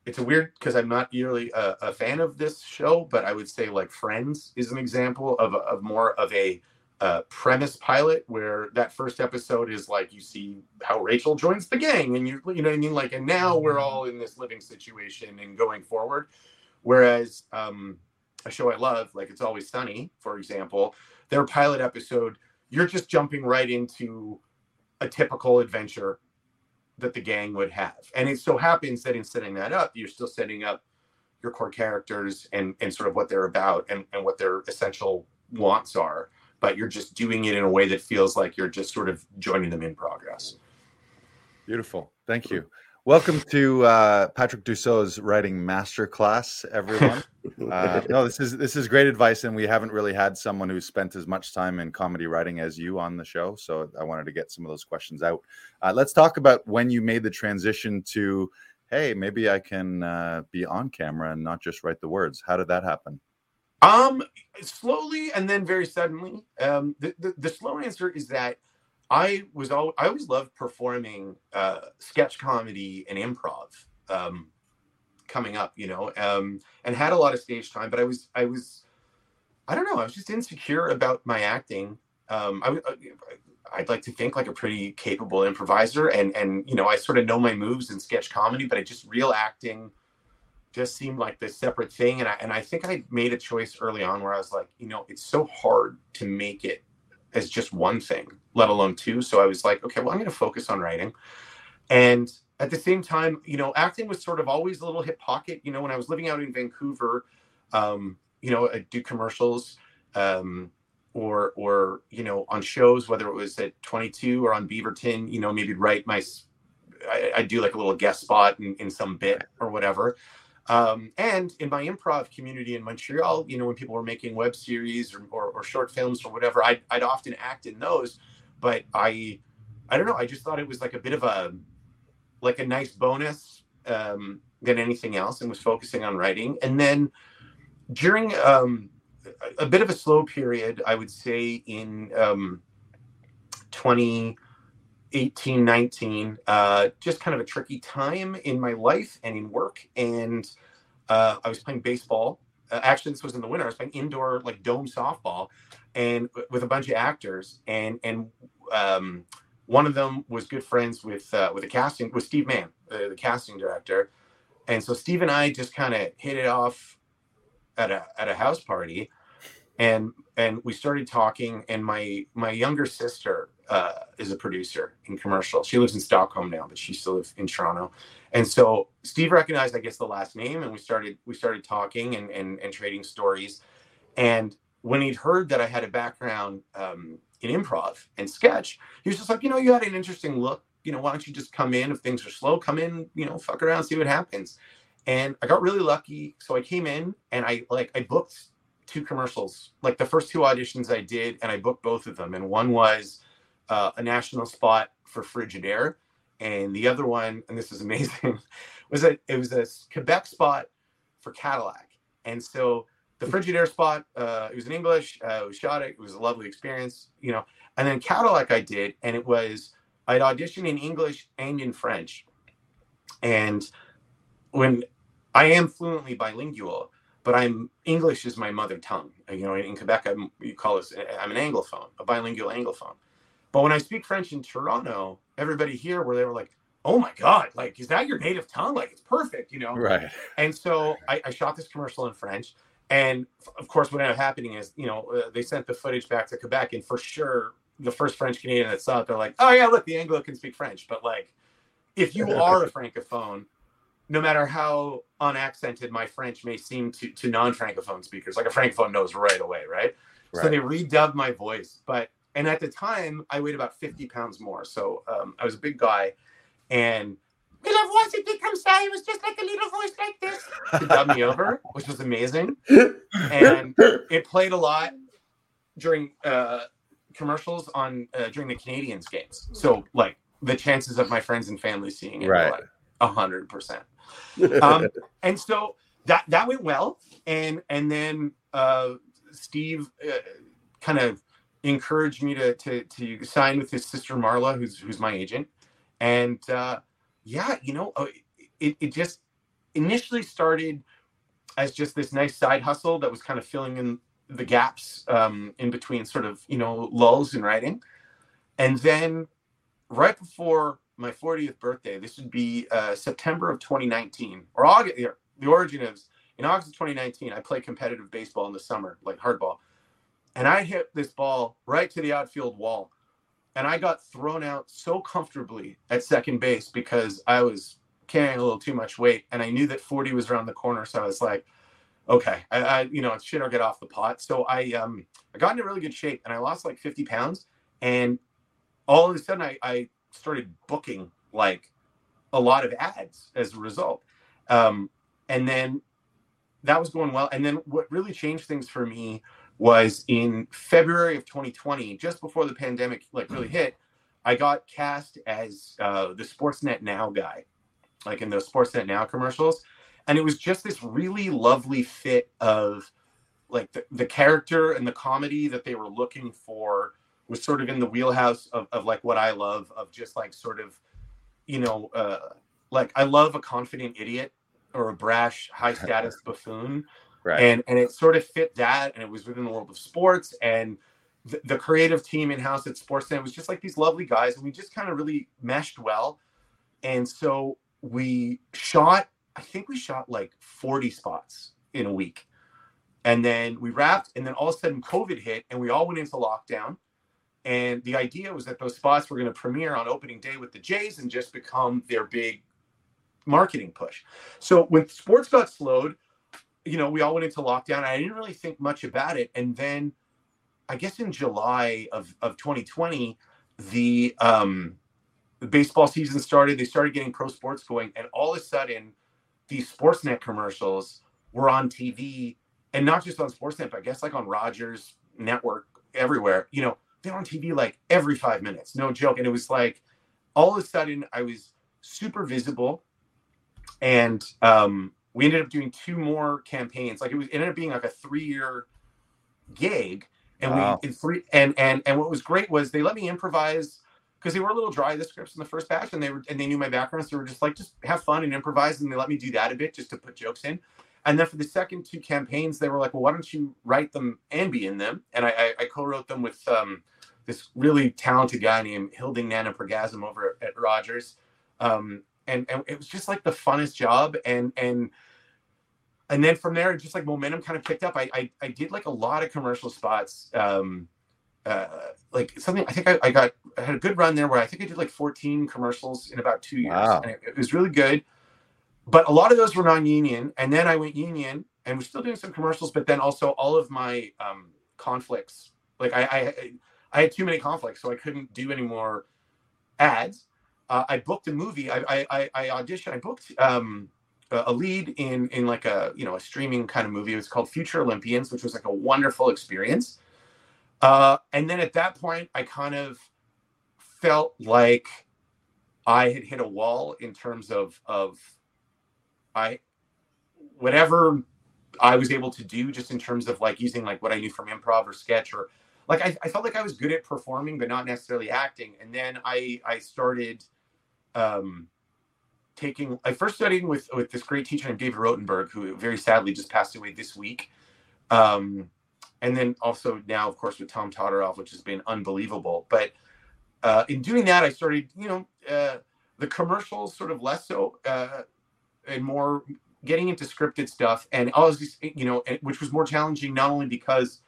it's a weird because I'm not really a, a, fan of this show, but I would say like Friends is an example of, of more of a uh, premise pilot where that first episode is like you see how Rachel joins the gang and you you know what I mean like and now we're all in this living situation and going forward. Whereas um, a show I love like It's Always Sunny, for example, their pilot episode you're just jumping right into a typical adventure that the gang would have. And it so happens that in setting that up, you're still setting up your core characters and, and sort of what they're about and, and what their essential wants are. But you're just doing it in a way that feels like you're just sort of joining them in progress. Beautiful. Thank you. Welcome to uh, Patrick Dussault's writing masterclass, everyone. Uh, no, this is this is great advice, and we haven't really had someone who's spent as much time in comedy writing as you on the show. So I wanted to get some of those questions out. Uh, let's talk about when you made the transition to, hey, maybe I can uh, be on camera and not just write the words. How did that happen? Um, slowly and then very suddenly. Um, the, the, the slow answer is that I was all I always loved performing uh, sketch comedy and improv um, coming up, you know, um, and had a lot of stage time. But I was I was I don't know I was just insecure about my acting. Um, I, uh, I'd like to think like a pretty capable improviser, and and you know I sort of know my moves in sketch comedy, but I just real acting just seemed like this separate thing. And I and I think I made a choice early on where I was like, you know, it's so hard to make it as just one thing, let alone two. So I was like, okay, well, I'm going to focus on writing. And at the same time, you know, acting was sort of always a little hip pocket. You know, when I was living out in Vancouver, um, you know, I'd do commercials um, or, or, you know, on shows, whether it was at 22 or on Beaverton, you know, maybe write my, I, I'd do like a little guest spot in, in some bit or whatever. Um, and in my improv community in Montreal, you know, when people were making web series or, or, or short films or whatever, I'd, I'd often act in those. But I, I don't know. I just thought it was like a bit of a, like a nice bonus um, than anything else, and was focusing on writing. And then during um, a, bit of a slow period, I would say in um, 20 18, 19, uh, just kind of a tricky time in my life and in work. And uh, I was playing baseball. Uh, actually, this was in the winter. I was playing indoor, like dome softball, and with a bunch of actors. And and um, one of them was good friends with uh, with the casting with Steve Mann, uh, the casting director. And so Steve and I just kind of hit it off at a at a house party, and and we started talking. And my my younger sister uh, is a producer in commercial. She lives in Stockholm now, but she still lives in Toronto. And so Steve recognized, I guess, the last name, and we started we started talking and and, and trading stories. And when he'd heard that I had a background um, in improv and sketch, he was just like, you know, you had an interesting look. You know, why don't you just come in if things are slow? Come in, you know, fuck around, see what happens. And I got really lucky. So I came in and I like I booked two commercials, like the first two auditions I did, and I booked both of them. And one was uh, a national spot for Frigidaire, and the other one, and this is amazing, was a it was a Quebec spot for Cadillac, and so the Frigidaire spot, uh, it was in English. Uh, we shot it. It was a lovely experience, you know. And then Cadillac, I did, and it was I'd audition in English and in French, and when I am fluently bilingual, but I'm English is my mother tongue. You know, in Quebec, I'm, you call us I'm an anglophone, a bilingual anglophone. But when I speak French in Toronto, everybody here where they were like, "Oh my god, like is that your native tongue? Like it's perfect," you know? Right. And so I, I shot this commercial in French, and of course, what ended up happening is, you know, uh, they sent the footage back to Quebec, and for sure, the first French Canadian that saw it, they're like, "Oh yeah, look, the Anglo can speak French." But like, if you are a francophone, no matter how unaccented my French may seem to to non-francophone speakers, like a francophone knows right away, right? right. So they redubbed my voice, but and at the time, I weighed about 50 pounds more. So um, I was a big guy. And la voix était comme ça. It was just like a little voice like this to dub me over, which was amazing. And it played a lot during uh, commercials on uh, during the Canadiens games. So like the chances of my friends and family seeing it right. a hundred percent. Um, and so that that went well. And and then uh, Steve uh, kind of encouraged me to to to sign with his sister Marla, who's who's my agent, and uh, yeah, you know, uh, it it just initially started as just this nice side hustle that was kind of filling in the gaps um, in between sort of you know lulls in writing. And then right before my 40th birthday this would be uh, september of 2019 or august the origin is in august of 2019 i played competitive baseball in the summer like hardball. And i hit this ball right to the outfield wall and i got thrown out so comfortably at second base because i was carrying a little too much weight and i knew that 40 was around the corner so i was like okay, I, I you know shit or get off the pot. So I um I got into really good shape and I lost like 50 pounds and all of a sudden I, I started booking like a lot of ads as a result. Um, and then that was going well. And then what really changed things for me was in February of 2020, just before the pandemic like really hit, I got cast as uh, the Sportsnet Now guy, like in those Sportsnet Now commercials and it was just this really lovely fit of like the, the character and the comedy that they were looking for was sort of in the wheelhouse of, of like what I love of just like sort of, you know, uh, like I love a confident idiot or a brash, high status buffoon. Right. And and it sort of fit that, and it was within the world of sports, and the, the creative team in house at Sportsnet was just like these lovely guys, and we just kind of really meshed well. And so we shot I think we shot like 40 spots in a week. And then we wrapped, and then all of a sudden COVID hit, and we all went into lockdown. And the idea was that those spots were going to premiere on opening day with the Jays and just become their big marketing push. So when sports got slowed, you know, we all went into lockdown. I didn't really think much about it. And then I guess in July of, of 2020, the um the baseball season started. They started getting pro sports going, and all of a sudden, these Sportsnet commercials were on TV and not just on Sportsnet, but I guess like on Rogers network everywhere. You know, they're on TV like every five minutes, no joke. And it was like all of a sudden I was super visible. And um, we ended up doing two more campaigns. Like it was it ended up being like a three year gig. And wow. we three and and and what was great was they let me improvise because they were a little dry the scripts in the first batch and they were and they knew my background so they were just like just have fun and improvise and they let me do that a bit just to put jokes in and then for the second two campaigns they were like well why don't you write them and be in them and i i, I co-wrote them with um, this really talented guy named hilding nana Pergasm over at rogers um, and and it was just like the funnest job and and and then from there just like momentum kind of picked up i i, I did like a lot of commercial spots um, uh, like something I think I, I, got I had a good run there where I think I did like 14 commercials in about two years. Wow. And it, it, was really good. But a lot of those were non-union. And then I went union and we're still doing some commercials, but then also all of my um, conflicts, like I, I I had too many conflicts, so I couldn't do any more ads. Uh, I booked a movie. I I, I auditioned. I booked um, a lead in in like a you know a streaming kind of movie. It was called Future Olympians, which was like a wonderful experience. Uh, and then at that point, I kind of felt like I had hit a wall in terms of of I whatever I was able to do just in terms of like using like what I knew from improv or sketch or like I, I felt like I was good at performing but not necessarily acting. And then I I started um taking I first studied with with this great teacher named David Rotenberg who very sadly just passed away this week. Um and then also now, of course, with Tom Todoroff, which has been unbelievable. But uh, in doing that, I started, you know, uh, the commercials sort of less so, uh, and more getting into scripted stuff, and all this, you know, which was more challenging not only because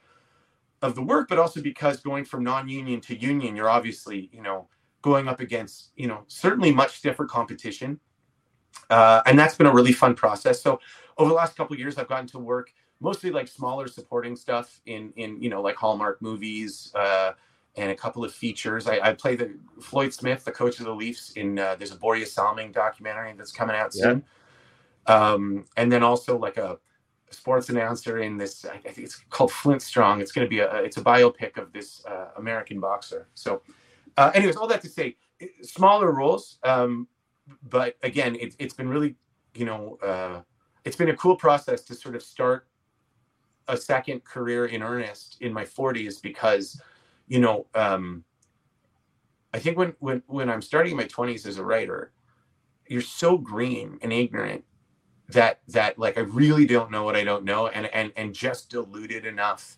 of the work, but also because going from non-union to union, you're obviously, you know, going up against, you know, certainly much stiffer competition, uh, and that's been a really fun process. So over the last couple years, I've gotten to work mostly like smaller supporting stuff in in you know like Hallmark movies uh, and a couple of features. I, I play the Floyd Smith, the coach of the Leafs, in uh, there's a Borje Salming documentary that's coming out soon, yeah. um, and then also like a sports announcer in this. I think it's called Flint Strong. It's going to be a it's a biopic of this uh, American boxer. So, uh, anyways, all that to say, smaller roles, um, but again, it, it's been really you know. Uh, it's been a cool process to sort of start a second career in earnest in my 40s because you know um, i think when when when i'm starting my 20s as a writer you're so green and ignorant that that like I really don't know what I don't know and and and just deluded enough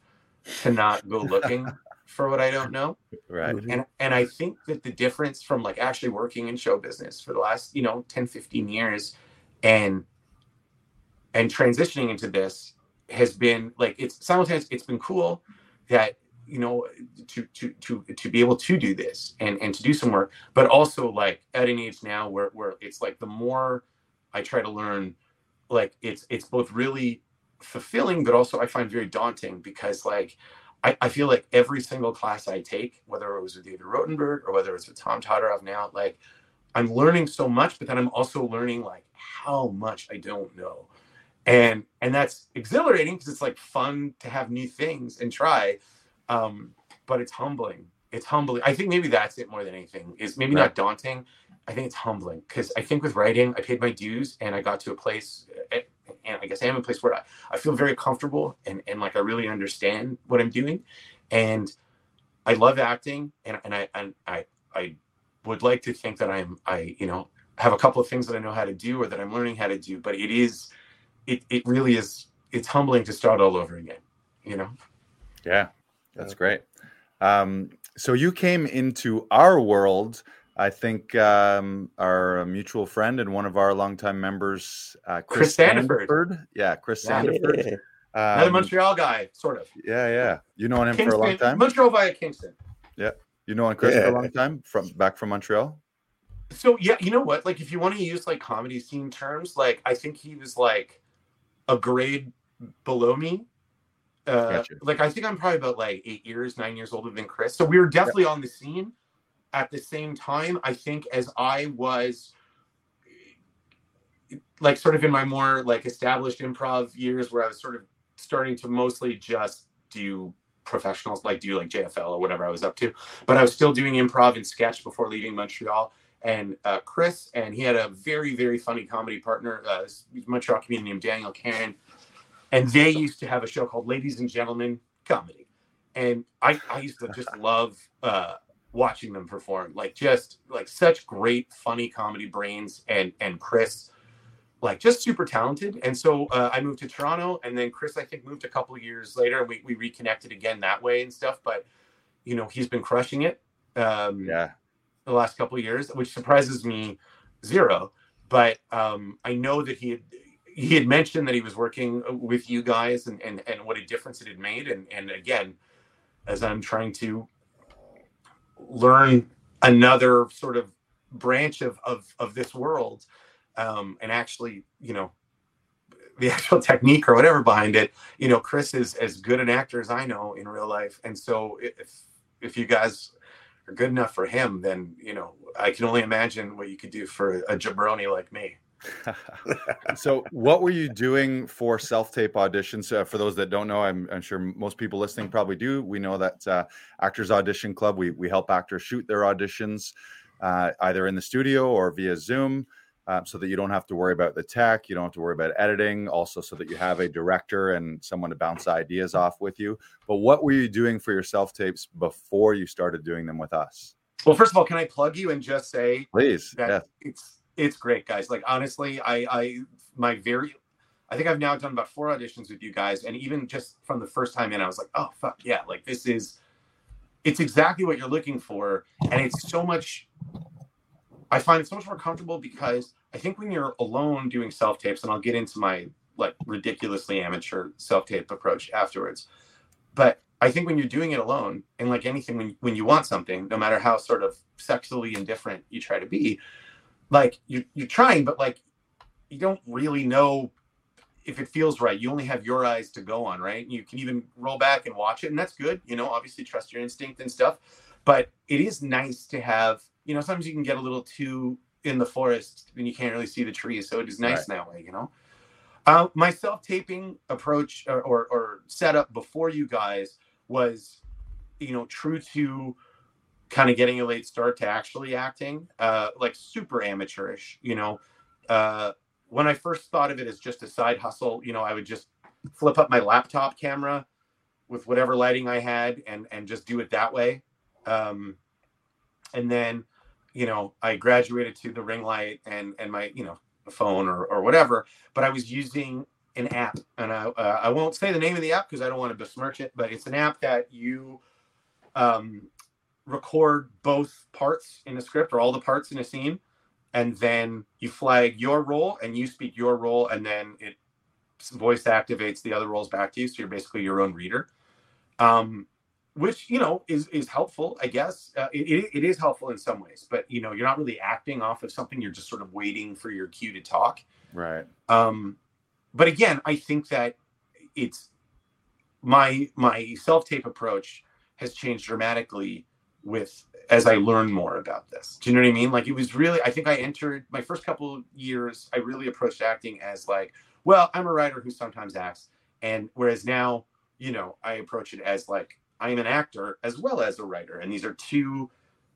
to not go looking for what I don't know. Right. Mm-hmm. And and I think that the difference from like actually working in show business for the last, you know, 10, 15 years and and transitioning into this has been like it's simultaneous it's been cool that you know to to to to be able to do this and and to do some work but also like at an age now where where it's like the more i try to learn like it's it's both really fulfilling but also i find very daunting because like I, I feel like every single class I take, whether it was with David Rotenberg or whether it's with Tom Todoroff now, like I'm learning so much, but then I'm also learning like how much I don't know. And and that's exhilarating because it's like fun to have new things and try. Um, but it's humbling. It's humbling. I think maybe that's it more than anything. Is maybe Right. not daunting. I think it's humbling because I think with writing, I paid my dues and I got to a place, and I guess I am in a place where I, I feel very comfortable and, and like I really understand what I'm doing. And I love acting and, and I and I I would like to think that I'm I, you know, have a couple of things that I know how to do or that I'm learning how to do, but it is it it really is it's humbling to start all over again, you know? Yeah, that's great. Um, so you came into our world. I think um, our mutual friend and one of our longtime members, uh, Chris Sandiford. Yeah, Chris Yeah. Sandiford. Another Um, Montreal guy, sort of. yeah, yeah. You know him for a long time. Montreal via Kingston. Yeah, you known Chris for a long time from back from Montreal. So yeah, you know what? Like if you want to use like comedy scene terms, like I think he was like a grade below me. Uh, Gotcha. like I think I'm probably about like eight years, nine years older than Chris. So we were definitely on the scene at the same time. I think as I was like sort of in my more like established improv years where I was sort of starting to mostly just do professionals like do like JFL or whatever I was up to. But I was still doing improv and sketch before leaving Montreal. And uh, Chris, and he had a very, very funny comedy partner, uh, Montreal comedian named Daniel Karen. And they used to have a show called Ladies and Gentlemen Comedy. And I, I used to just love uh, watching them perform. Like just like such great, funny comedy brains. And and Chris, like just super talented. And so uh, I moved to Toronto, and then Chris, I think, moved a couple of years later, and we, we reconnected again that way and stuff. But you know, he's been crushing it um, Yeah, the last couple of years, which surprises me zero. But um, I know that he had he had mentioned that he was working with you guys and and, and what a difference it had made. And and again, as I'm trying to learn another sort of branch of of, of this world um, and actually, you know, the actual technique or whatever behind it, you know, Chris is as good an actor as I know in real life. And so if if you guys are good enough for him, then you know, I can only imagine what you could do for a jabroni like me. so what were you doing for self-tape auditions? Uh, for those that don't know I'm, I'm sure most people listening probably do. We know that uh, actors audition club we, we help actors shoot their auditions uh, either in the studio or via zoom uh, so that you don't have to worry about the tech you don't have to worry about editing also so that you have a director and someone to bounce ideas off with you. But what were you doing for your self-tapes before you started doing them with us? Well, first of all, can I plug you and just say please that yes. it's it's great, guys. Like honestly, I I my very I think I've now done about four auditions with you guys, and even just from the first time in, I was like, oh fuck yeah, like this is it's exactly what you're looking for, and it's so much. I find it so much more comfortable because I think when you're alone doing self tapes, and I'll get into my like ridiculously amateur self tape approach afterwards, but I think when you're doing it alone, and like anything, when when you want something, no matter how sort of sexually indifferent you try to be, like you're, you're trying, but like you don't really know if it feels right. You only have your eyes to go on, right? You can even roll back and watch it, and that's good. You know, obviously trust your instinct and stuff. But it is nice to have, you know, sometimes you can get a little too in the forest and you can't really see the trees. So it is nice that way, you know. Uh, my self-taping approach or, or, or setup before you guys was, you know, true to kind of getting a late start to actually acting, uh, like super amateurish, you know. Uh, when I first thought of it as just a side hustle, you know, I would just flip up my laptop camera with whatever lighting I had and and just do it that way. Um, and then, you know, I graduated to the ring light and and my, you know, phone or, or whatever, but I was using an app, and I uh, I won't say the name of the app because I don't want to besmirch it, but it's an app that you um, record both parts in a script or all the parts in a scene, and then you flag your role and you speak your role, and then it voice activates the other roles back to you, so you're basically your own reader. Um, which you know is is helpful, I guess. Uh, it, it is helpful in some ways, but you know you're not really acting off of something. You're just sort of waiting for your cue to talk. Right. Um, but again, I think that it's my my self tape approach has changed dramatically with as I learn more about this. Do you know what I mean? Like it was really, I think I entered my first couple years, I really approached acting as like, well, I'm a writer who sometimes acts. And whereas now, you know, I approach it as like, I'm an actor as well as a writer. And these are two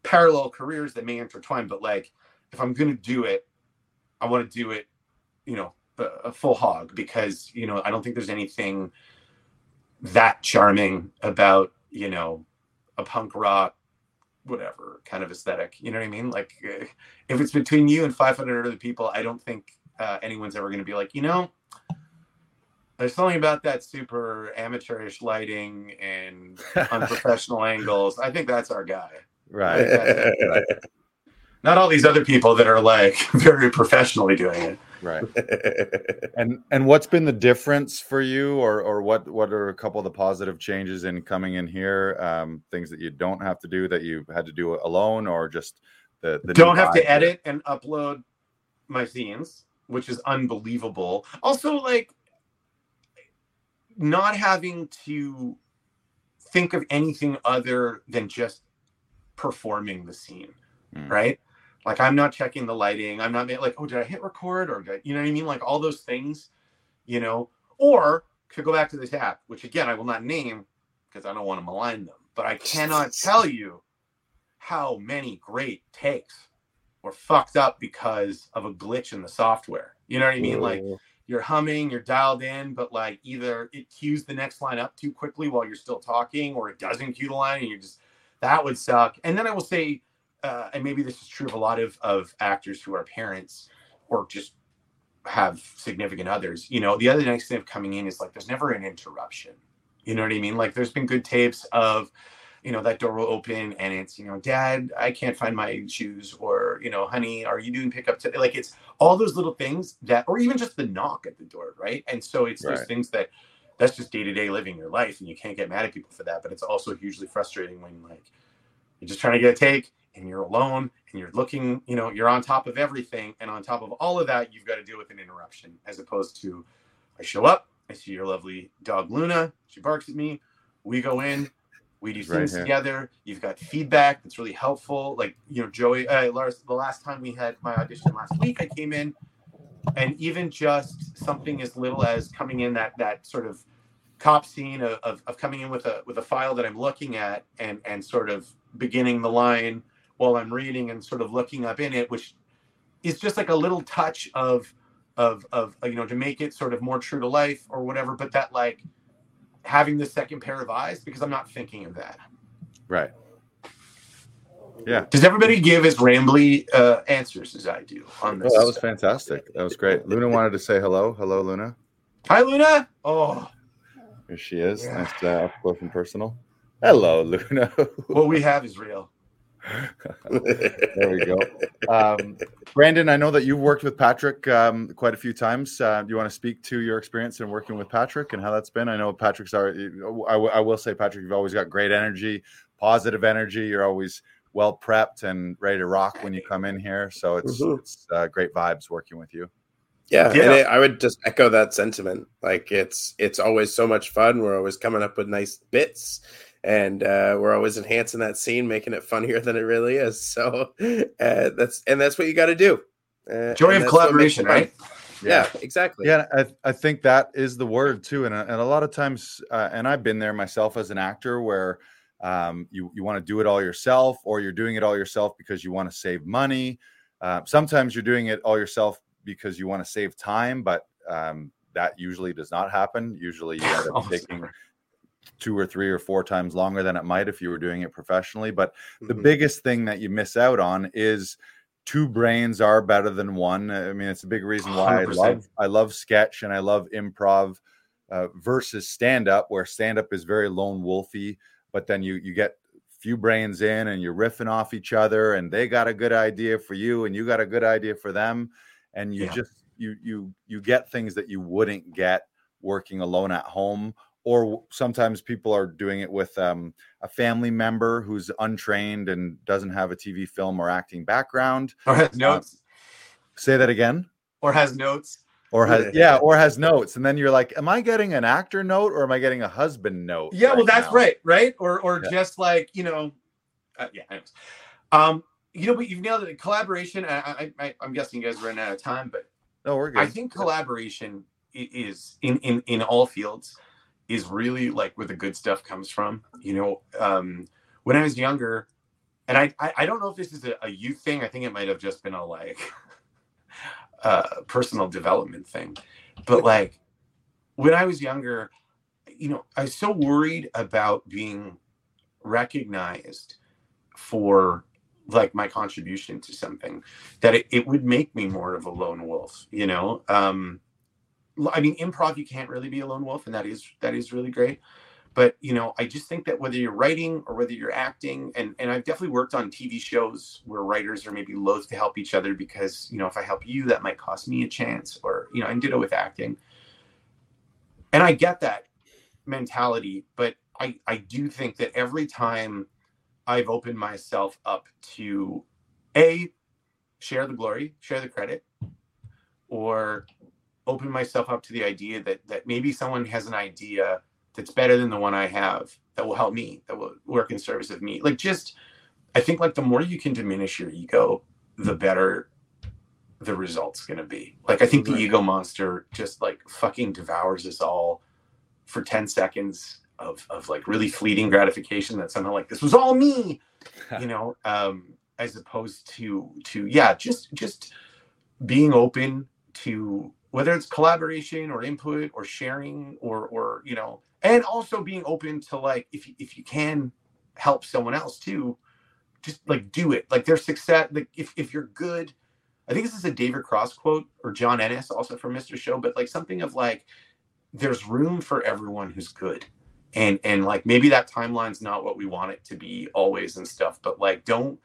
parallel careers that may intertwine, but like, if I'm going to do it, I want to do it, you know, a, a full hog because, you know, I don't think there's anything that charming about, you know, a punk rock whatever kind of aesthetic. You know what I mean? Like eh, if it's between you and 500 other people, I don't think uh, anyone's ever going to be like, you know, there's something about that super amateurish lighting and unprofessional angles. I think that's our guy. Right. right. Not all these other people that are like very professionally doing it. Right. and and what's been the difference for you, or or what what are a couple of the positive changes in coming in here? Um, things that you don't have to do that you had to do alone, or just the, the don't have to edit and upload my scenes, which is unbelievable. Also, like not having to think of anything other than just performing the scene, mm. right? Like I'm not checking the lighting. I'm not like, oh, did I hit record or you know what I mean? Like all those things, you know, or could go back to this app, which again I will not name because I don't want to malign them, but I cannot tell you how many great takes were fucked up because of a glitch in the software. You know what I mean? Like you're humming, you're dialed in, but like either it cues the next line up too quickly while you're still talking, or it doesn't cue the line, and you just that would suck. And then I will say uh, and maybe this is true of a lot of, of actors who are parents or just have significant others. You know, the other nice thing of coming in is like there's never an interruption. You know what I mean? Like there's been good tapes of, you know, that door will open and it's, you know, dad, I can't find my shoes, or, you know, honey, are you doing pickup today? Like it's all those little things that, or even just the knock at the door, right? And so it's right. those things that that's just day to day living your life and you can't get mad at people for that. But it's also hugely frustrating when like you're just trying to get a take and you're alone and you're looking, you know, you're on top of everything. And on top of all of that, you've got to deal with an interruption as opposed to I show up, I see your lovely dog Luna, she barks at me, we go in, we do things right together. You've got feedback that's really helpful. Like, you know, Joey, uh, Lars, the last time we had my audition last week, I came in and even just something as little as coming in that, that sort of cop scene of, of, of coming in with a, with a file that I'm looking at and, and sort of beginning the line, while I'm reading and sort of looking up in it, which is just like a little touch of of of you know to make it sort of more true to life or whatever. But that like having the second pair of eyes because I'm not thinking of that. Right. Yeah. Does everybody give as rambly uh, answers as I do on this? Oh, that was fantastic. That was great. Luna wanted to say hello. Hello, Luna. Hi, Luna. Oh, here she is. Yeah. Nice uh, up close and personal. Hello, Luna. what we have is real there we go. Um, Brandon, I know that you've worked with Patrick um, quite a few times. Uh, do you want to speak to your experience in working with Patrick and how that's been? I know Patrick's our, I, w- I will say, Patrick, you've always got great energy, positive energy. You're always well prepped and ready to rock when you come in here. So it's, mm-hmm. it's uh, great vibes working with you. Yeah, yeah. It, I would just echo that sentiment. Like it's it's always so much fun. We're always coming up with nice bits and uh, we're always enhancing that scene, making it funnier than it really is. So uh, that's and that's what you got to do. Uh, Joy of collaboration, right? Yeah. yeah. exactly. Yeah, I, I think that is the word too, and and a lot of times, uh, and I've been there myself as an actor where. Um, you you want to do it all yourself, or you're doing it all yourself because you want to save money. Uh, sometimes you're doing it all yourself because you want to save time, but um, that usually does not happen. Usually, you end up taking two or three or four times longer than it might if you were doing it professionally. But the mm-hmm. biggest thing that you miss out on is two brains are better than one. I mean, it's a big reason why 100%. I love I love sketch and I love improv uh, versus stand up, where stand up is very lone wolfy, but then you you get few brains in and you're riffing off each other, and they got a good idea for you, and you got a good idea for them, and you yeah. just you you you get things that you wouldn't get working alone at home or sometimes people are doing it with um, a family member who's untrained and doesn't have a TV, film, or acting background, or has uh, notes. Say that again. Or has notes. Or has yeah, or has notes, and then you're like, "Am I getting an actor note or am I getting a husband note?" Yeah, right well, that's now? right, right? Or or yeah. just like you know, uh, yeah. Anyways. Um, you know, but you've nailed it. Collaboration. I, I, I'm guessing you guys are running out of time, but no, we're good. I think collaboration is in in in all fields is really like where the good stuff comes from. You know, um, when I was younger, and I, I, I don't know if this is a, a, youth thing. I think it might have just been a like uh, personal development thing. But like when I was younger, you know, I was so worried about being recognized for like my contribution to something that it, it would make me more of a lone wolf, you know? Um, I mean, improv you can't really be a lone wolf, and that is that is really great. But you know, I just think that whether you're writing or whether you're acting, and and I've definitely worked on TV shows where writers are maybe loath to help each other because you know if I help you, that might cost me a chance, or you know, and ditto with acting. And I get that mentality, but I I do think that every time I've opened myself up to a share the glory, share the credit, or open myself up to the idea that that maybe someone has an idea that's better than the one I have that will help me, that will work in service of me. Like just I think like the more you can diminish your ego, the better the result's gonna be. Like I think the ego monster just like fucking devours us all for 10 seconds of of like really fleeting gratification that somehow like this was all me, you know, um, as opposed to to yeah, just just being open to whether it's collaboration or input or sharing or or you know and also being open to like if you, if you can help someone else too just like do it. Like their success like if, if you're good i think this is a david cross quote or john ennis also from mr show but like something of like there's room for everyone who's good. And and like maybe that timeline's not what we want it to be always and stuff but like don't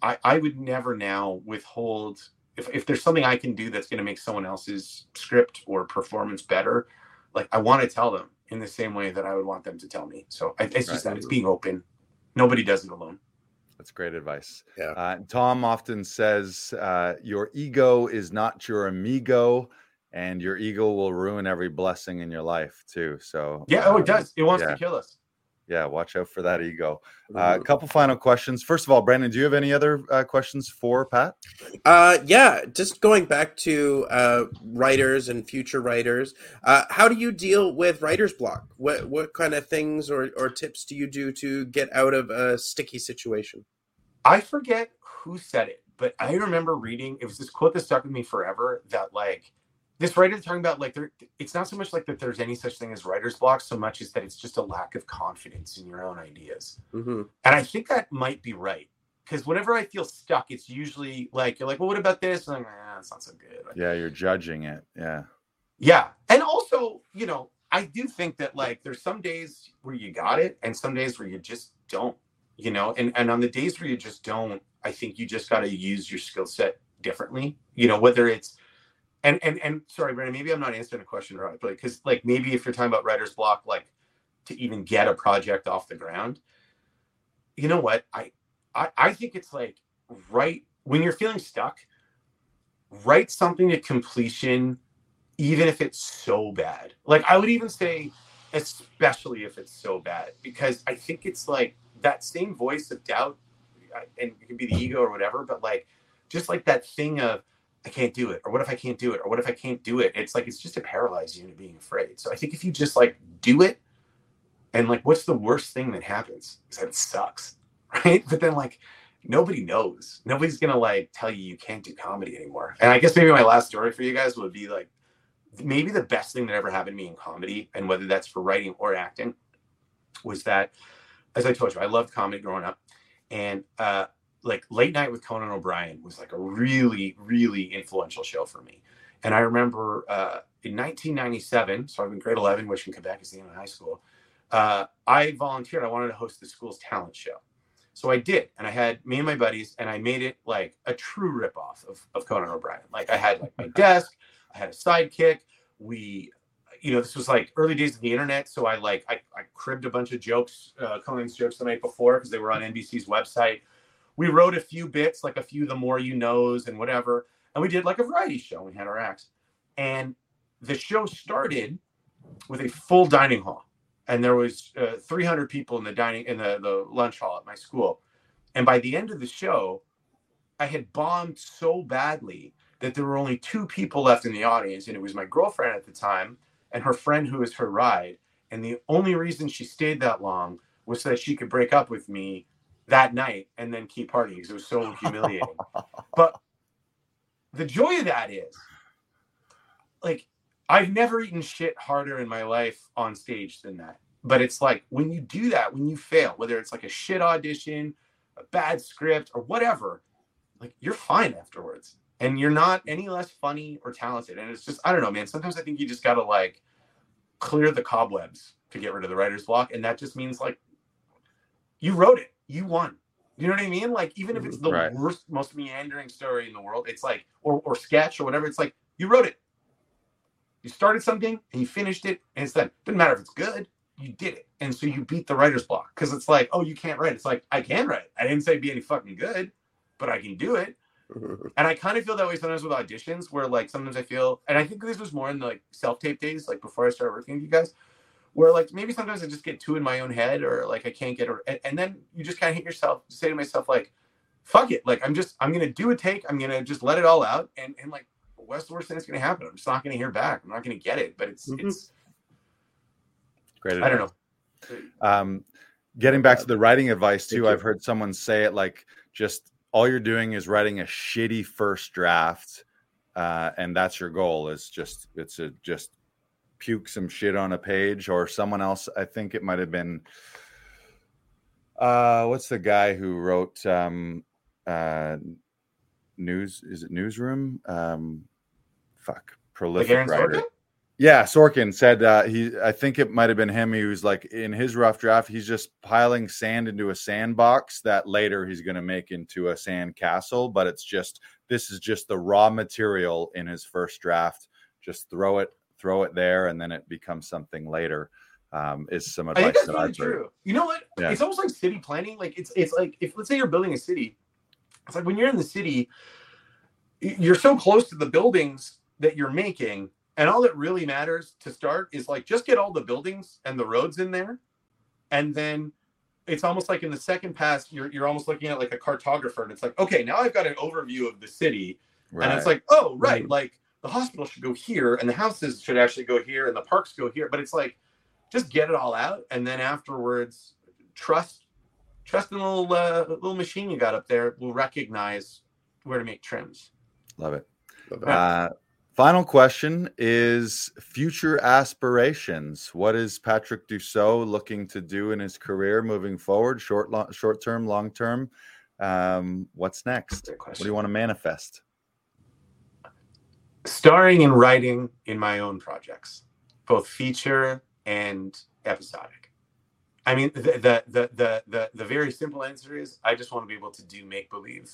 i i would never now withhold if, if there's something I can do that's going to make someone else's script or performance better, like I want to tell them in the same way that I would want them to tell me. So I, it's just that it's being open. Nobody does it alone. That's great advice. Yeah. Uh, Tom often says, uh, "Your ego is not your amigo." And your ego will ruin every blessing in your life too. So yeah, oh, it does. It wants yeah. to kill us yeah, watch out for that ego. Uh, a couple final questions. First of all, Brandon, do you have any other uh, questions for Pat? Uh, yeah, just going back to uh, writers and future writers. Uh, how do you deal with writer's block? What what kind of things or, or tips do you do to get out of a sticky situation? I forget who said it, but I remember reading. It was this quote that stuck with me forever. That like this writer talking about like there it's not so much like that there's any such thing as writer's block so much as that it's just a lack of confidence in your own ideas. Mm-hmm. and i think that might be right because whenever i feel stuck it's usually like you're like well what about this? And i'm like ah, it's not so good. Yeah you're judging it. Yeah. Yeah. And also you know i do think that like there's some days where you got it and some days where you just don't you know? And and on the days where you just don't i think you just got to use your skill set differently you know whether it's and and and sorry, Brandon, maybe I'm not answering the question right, but because like maybe if you're talking about writer's block, like to even get a project off the ground, you know what? I I, I think it's like right when you're feeling stuck, write something to completion, even if it's so bad. Like I would even say, especially if it's so bad, because I think it's like that same voice of doubt, and it can be the ego or whatever, but like just like that thing of I can't do it, or what if I can't do it, or what if I can't do it? It's like it's just to paralyze you into being afraid. So I think if you just like do it, and like, what's the worst thing that happens? Is that it sucks, right? But then like nobody knows. Nobody's gonna like tell you you can't do comedy anymore. And I guess maybe my last story for you guys would be like maybe the best thing that ever happened to me in comedy, and whether that's for writing or acting, was that as I told you, I loved comedy growing up, and uh, like Late Night with Conan O'Brien was like a really, really influential show for me. And I remember uh, in 1997, so I'm in grade 11, which in Quebec is the end of high school. Uh, I volunteered. I wanted to host the school's talent show. So I did, and I had me and my buddies, and I made it like a true ripoff of, of Conan O'Brien. Like I had like my desk, I had a sidekick. We, you know, this was like early days of the internet, so I like I, I cribbed a bunch of jokes, uh, Conan's jokes the night before because they were on NBC's website. We wrote a few bits, like a few the more you knows and whatever, and we did like a variety show. We had our acts, and the show started with a full dining hall. And there was uh, 300 people in the dining in the, the lunch hall at my school. And by the end of the show i had bombed so badly that there were only two people left in the audience and it was my girlfriend at the time and her friend who was her ride. And the only reason she stayed that long was so that she could break up with me that night and then keep partying because it was so humiliating but the joy of that is like I've never eaten shit harder in my life on stage than that. But it's like when you do that, when you fail, whether it's like a shit audition, a bad script, or whatever, like you're fine afterwards. And you're not any less funny or talented. And it's just, I don't know, man. Sometimes I think you just gotta like clear the cobwebs to get rid of the writer's block. And that just means like you wrote it, you won. You know what I mean? Like even if it's the Right. worst, most meandering story in the world, it's like or or sketch or whatever, it's like you wrote it. You started something and you finished it, and it's done. Doesn't matter if it's good, you did it. And so you beat the writer's block. Because it's like, oh, you can't write. It's like, I can write. I didn't say be any fucking good, but I can do it. And I kind of feel that way sometimes with auditions, where like sometimes I feel, and I think this was more in the like self-tape days, like before I started working with you guys, where like maybe sometimes I just get too in my own head, or like I can't get, or and, and then you just kind of hit yourself, say to myself like, fuck it, like I'm just, I'm gonna do a take, I'm gonna just let it all out, and and like, what's the worst thing that's gonna happen? I'm just not gonna hear back. I'm not gonna get it, but it's Mhm. it's Great. I don't know. Um, getting back to the writing advice too. I've heard someone say it like just all you're doing is writing a shitty first draft, uh, and that's your goal. Is just it's a just puke some shit on a page, or someone else. I think it might have been. Uh, what's the guy who wrote um, uh, news? Is it newsroom? Um, fuck, prolific Like writer. Sorkin? Yeah, Sorkin said uh, he. I think it might have been him. He was like in his rough draft, he's just piling sand into a sandbox that later he's going to make into a sand castle. But it's just this is just the raw material in his first draft. Just throw it, throw it there, and then it becomes something later. Um, is some I advice think that's that really I've heard. true. You know what? Yeah. It's almost like city planning. Like it's it's like if let's say you're building a city, it's like when you're in the city, you're so close to the buildings that you're making, and all that really matters to start is like just get all the buildings and the roads in there, and then it's almost like in the second pass, you're you're almost looking at like a cartographer, and it's like, okay, now I've got an overview of the city, and it's like, oh, right, like the hospital should go here, and the houses should actually go here, and the parks go here. But it's like, just get it all out, and then afterwards, trust, trust in the little uh, little machine you got up there will recognize where to make trims. love it. Love it. Uh, final question is future aspirations. What is Patrick Dussault looking to do in his career moving forward? Short, long, short term, long term. Um, what's next? What do you want to manifest? Starring and writing in my own projects, both feature and episodic. I mean, the the the the the, the very simple answer is I just want to be able to do make believe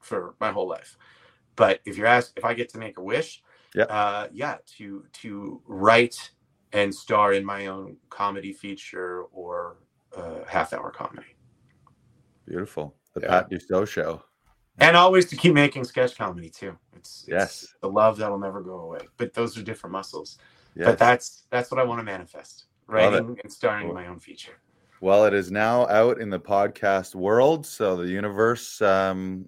for my whole life. But if you're asked if I get to make a wish, Yeah. uh, yeah, to to write and star in my own comedy feature or uh, half hour comedy, Beautiful. The Yeah. Pat Dussault show. And always to keep making sketch comedy too. It's, it's Yes. the love that'll never go away. But those are different muscles. Yes. But that's that's what I want to manifest. Writing and starring in Cool. my own feature. well, it is now out in the podcast world, so the universe um,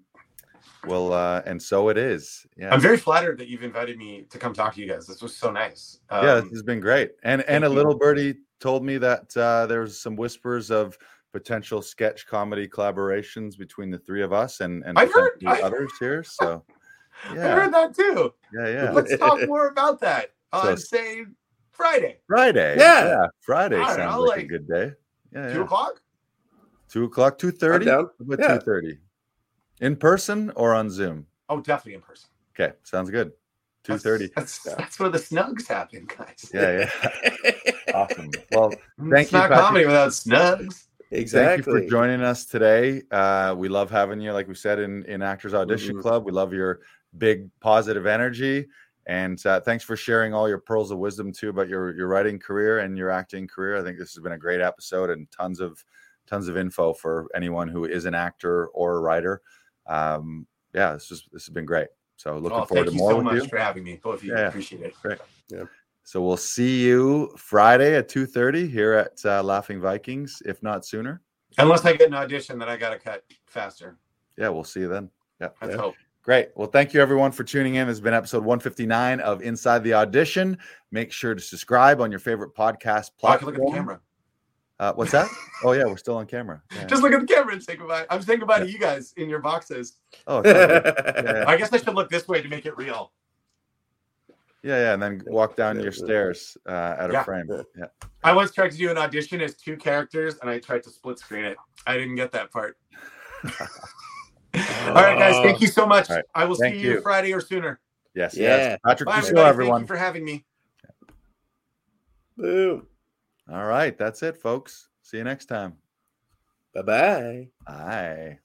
will, uh, and so it is. Yeah. I'm very flattered that you've invited me to come talk to you guys. This was so nice. Um, yeah, this has been great. And and a little birdie told me that uh, there's some whispers of potential sketch comedy collaborations between the three of us and and I've heard- I- others here. So yeah. I heard that too. yeah, yeah. Let's talk more about that on So- say Friday, Friday, Yeah. Friday I sounds know, like, a good day. Yeah, two yeah. o'clock. two o'clock, two thirty. About Yeah. two thirty. In person or on Zoom? Oh, definitely in person. Okay, sounds good. Two thirty. That's, that's, that's where the snugs happen, guys. Yeah, yeah. awesome. Well, it's Thank you, not Patrick. comedy without snugs. Exactly. Thank you for joining us today. Uh, we love having you, like we said in in Actors Audition Mhm. Club. We love your big positive energy, and uh, thanks for sharing all your pearls of wisdom too about your your writing career and your acting career. I think this has been a great episode and tons of tons of info for anyone who is an actor or a writer. Um, yeah, this is this has been great. So looking Oh, forward thank to you more so with much you. for having me. Both of you Yeah, yeah. appreciate it. Great. So we'll see you Friday at two thirty here at uh, Laughing Vikings, if not sooner. Unless I get an audition that I got to cut faster. Yeah, we'll see you then. Let's Yeah. hope. Great. Well, thank you everyone for tuning in. This has been episode 159 of Inside the Audition. Make sure to subscribe on your favorite podcast I can platform. look at the camera. Uh, what's that? oh yeah, we're still on camera. Yeah. Just look at the camera and say goodbye. I'm saying goodbye to you guys in your boxes. oh, yeah, I guess I should look this way to make it real. Yeah, yeah, and then walk down your stairs uh, out of Yeah. frame. Yeah. I once tried to do an audition as two characters and I tried to split screen it. I didn't get that part. All right, guys. Thank you so much. All right. I will Thank see you you. Friday or sooner. Yes. Yeah. Yes. Patrick Bye, Dussault, everybody. Thank everyone. you for having me. Boom. All right, that's it, folks. See you next time. Bye bye. Bye.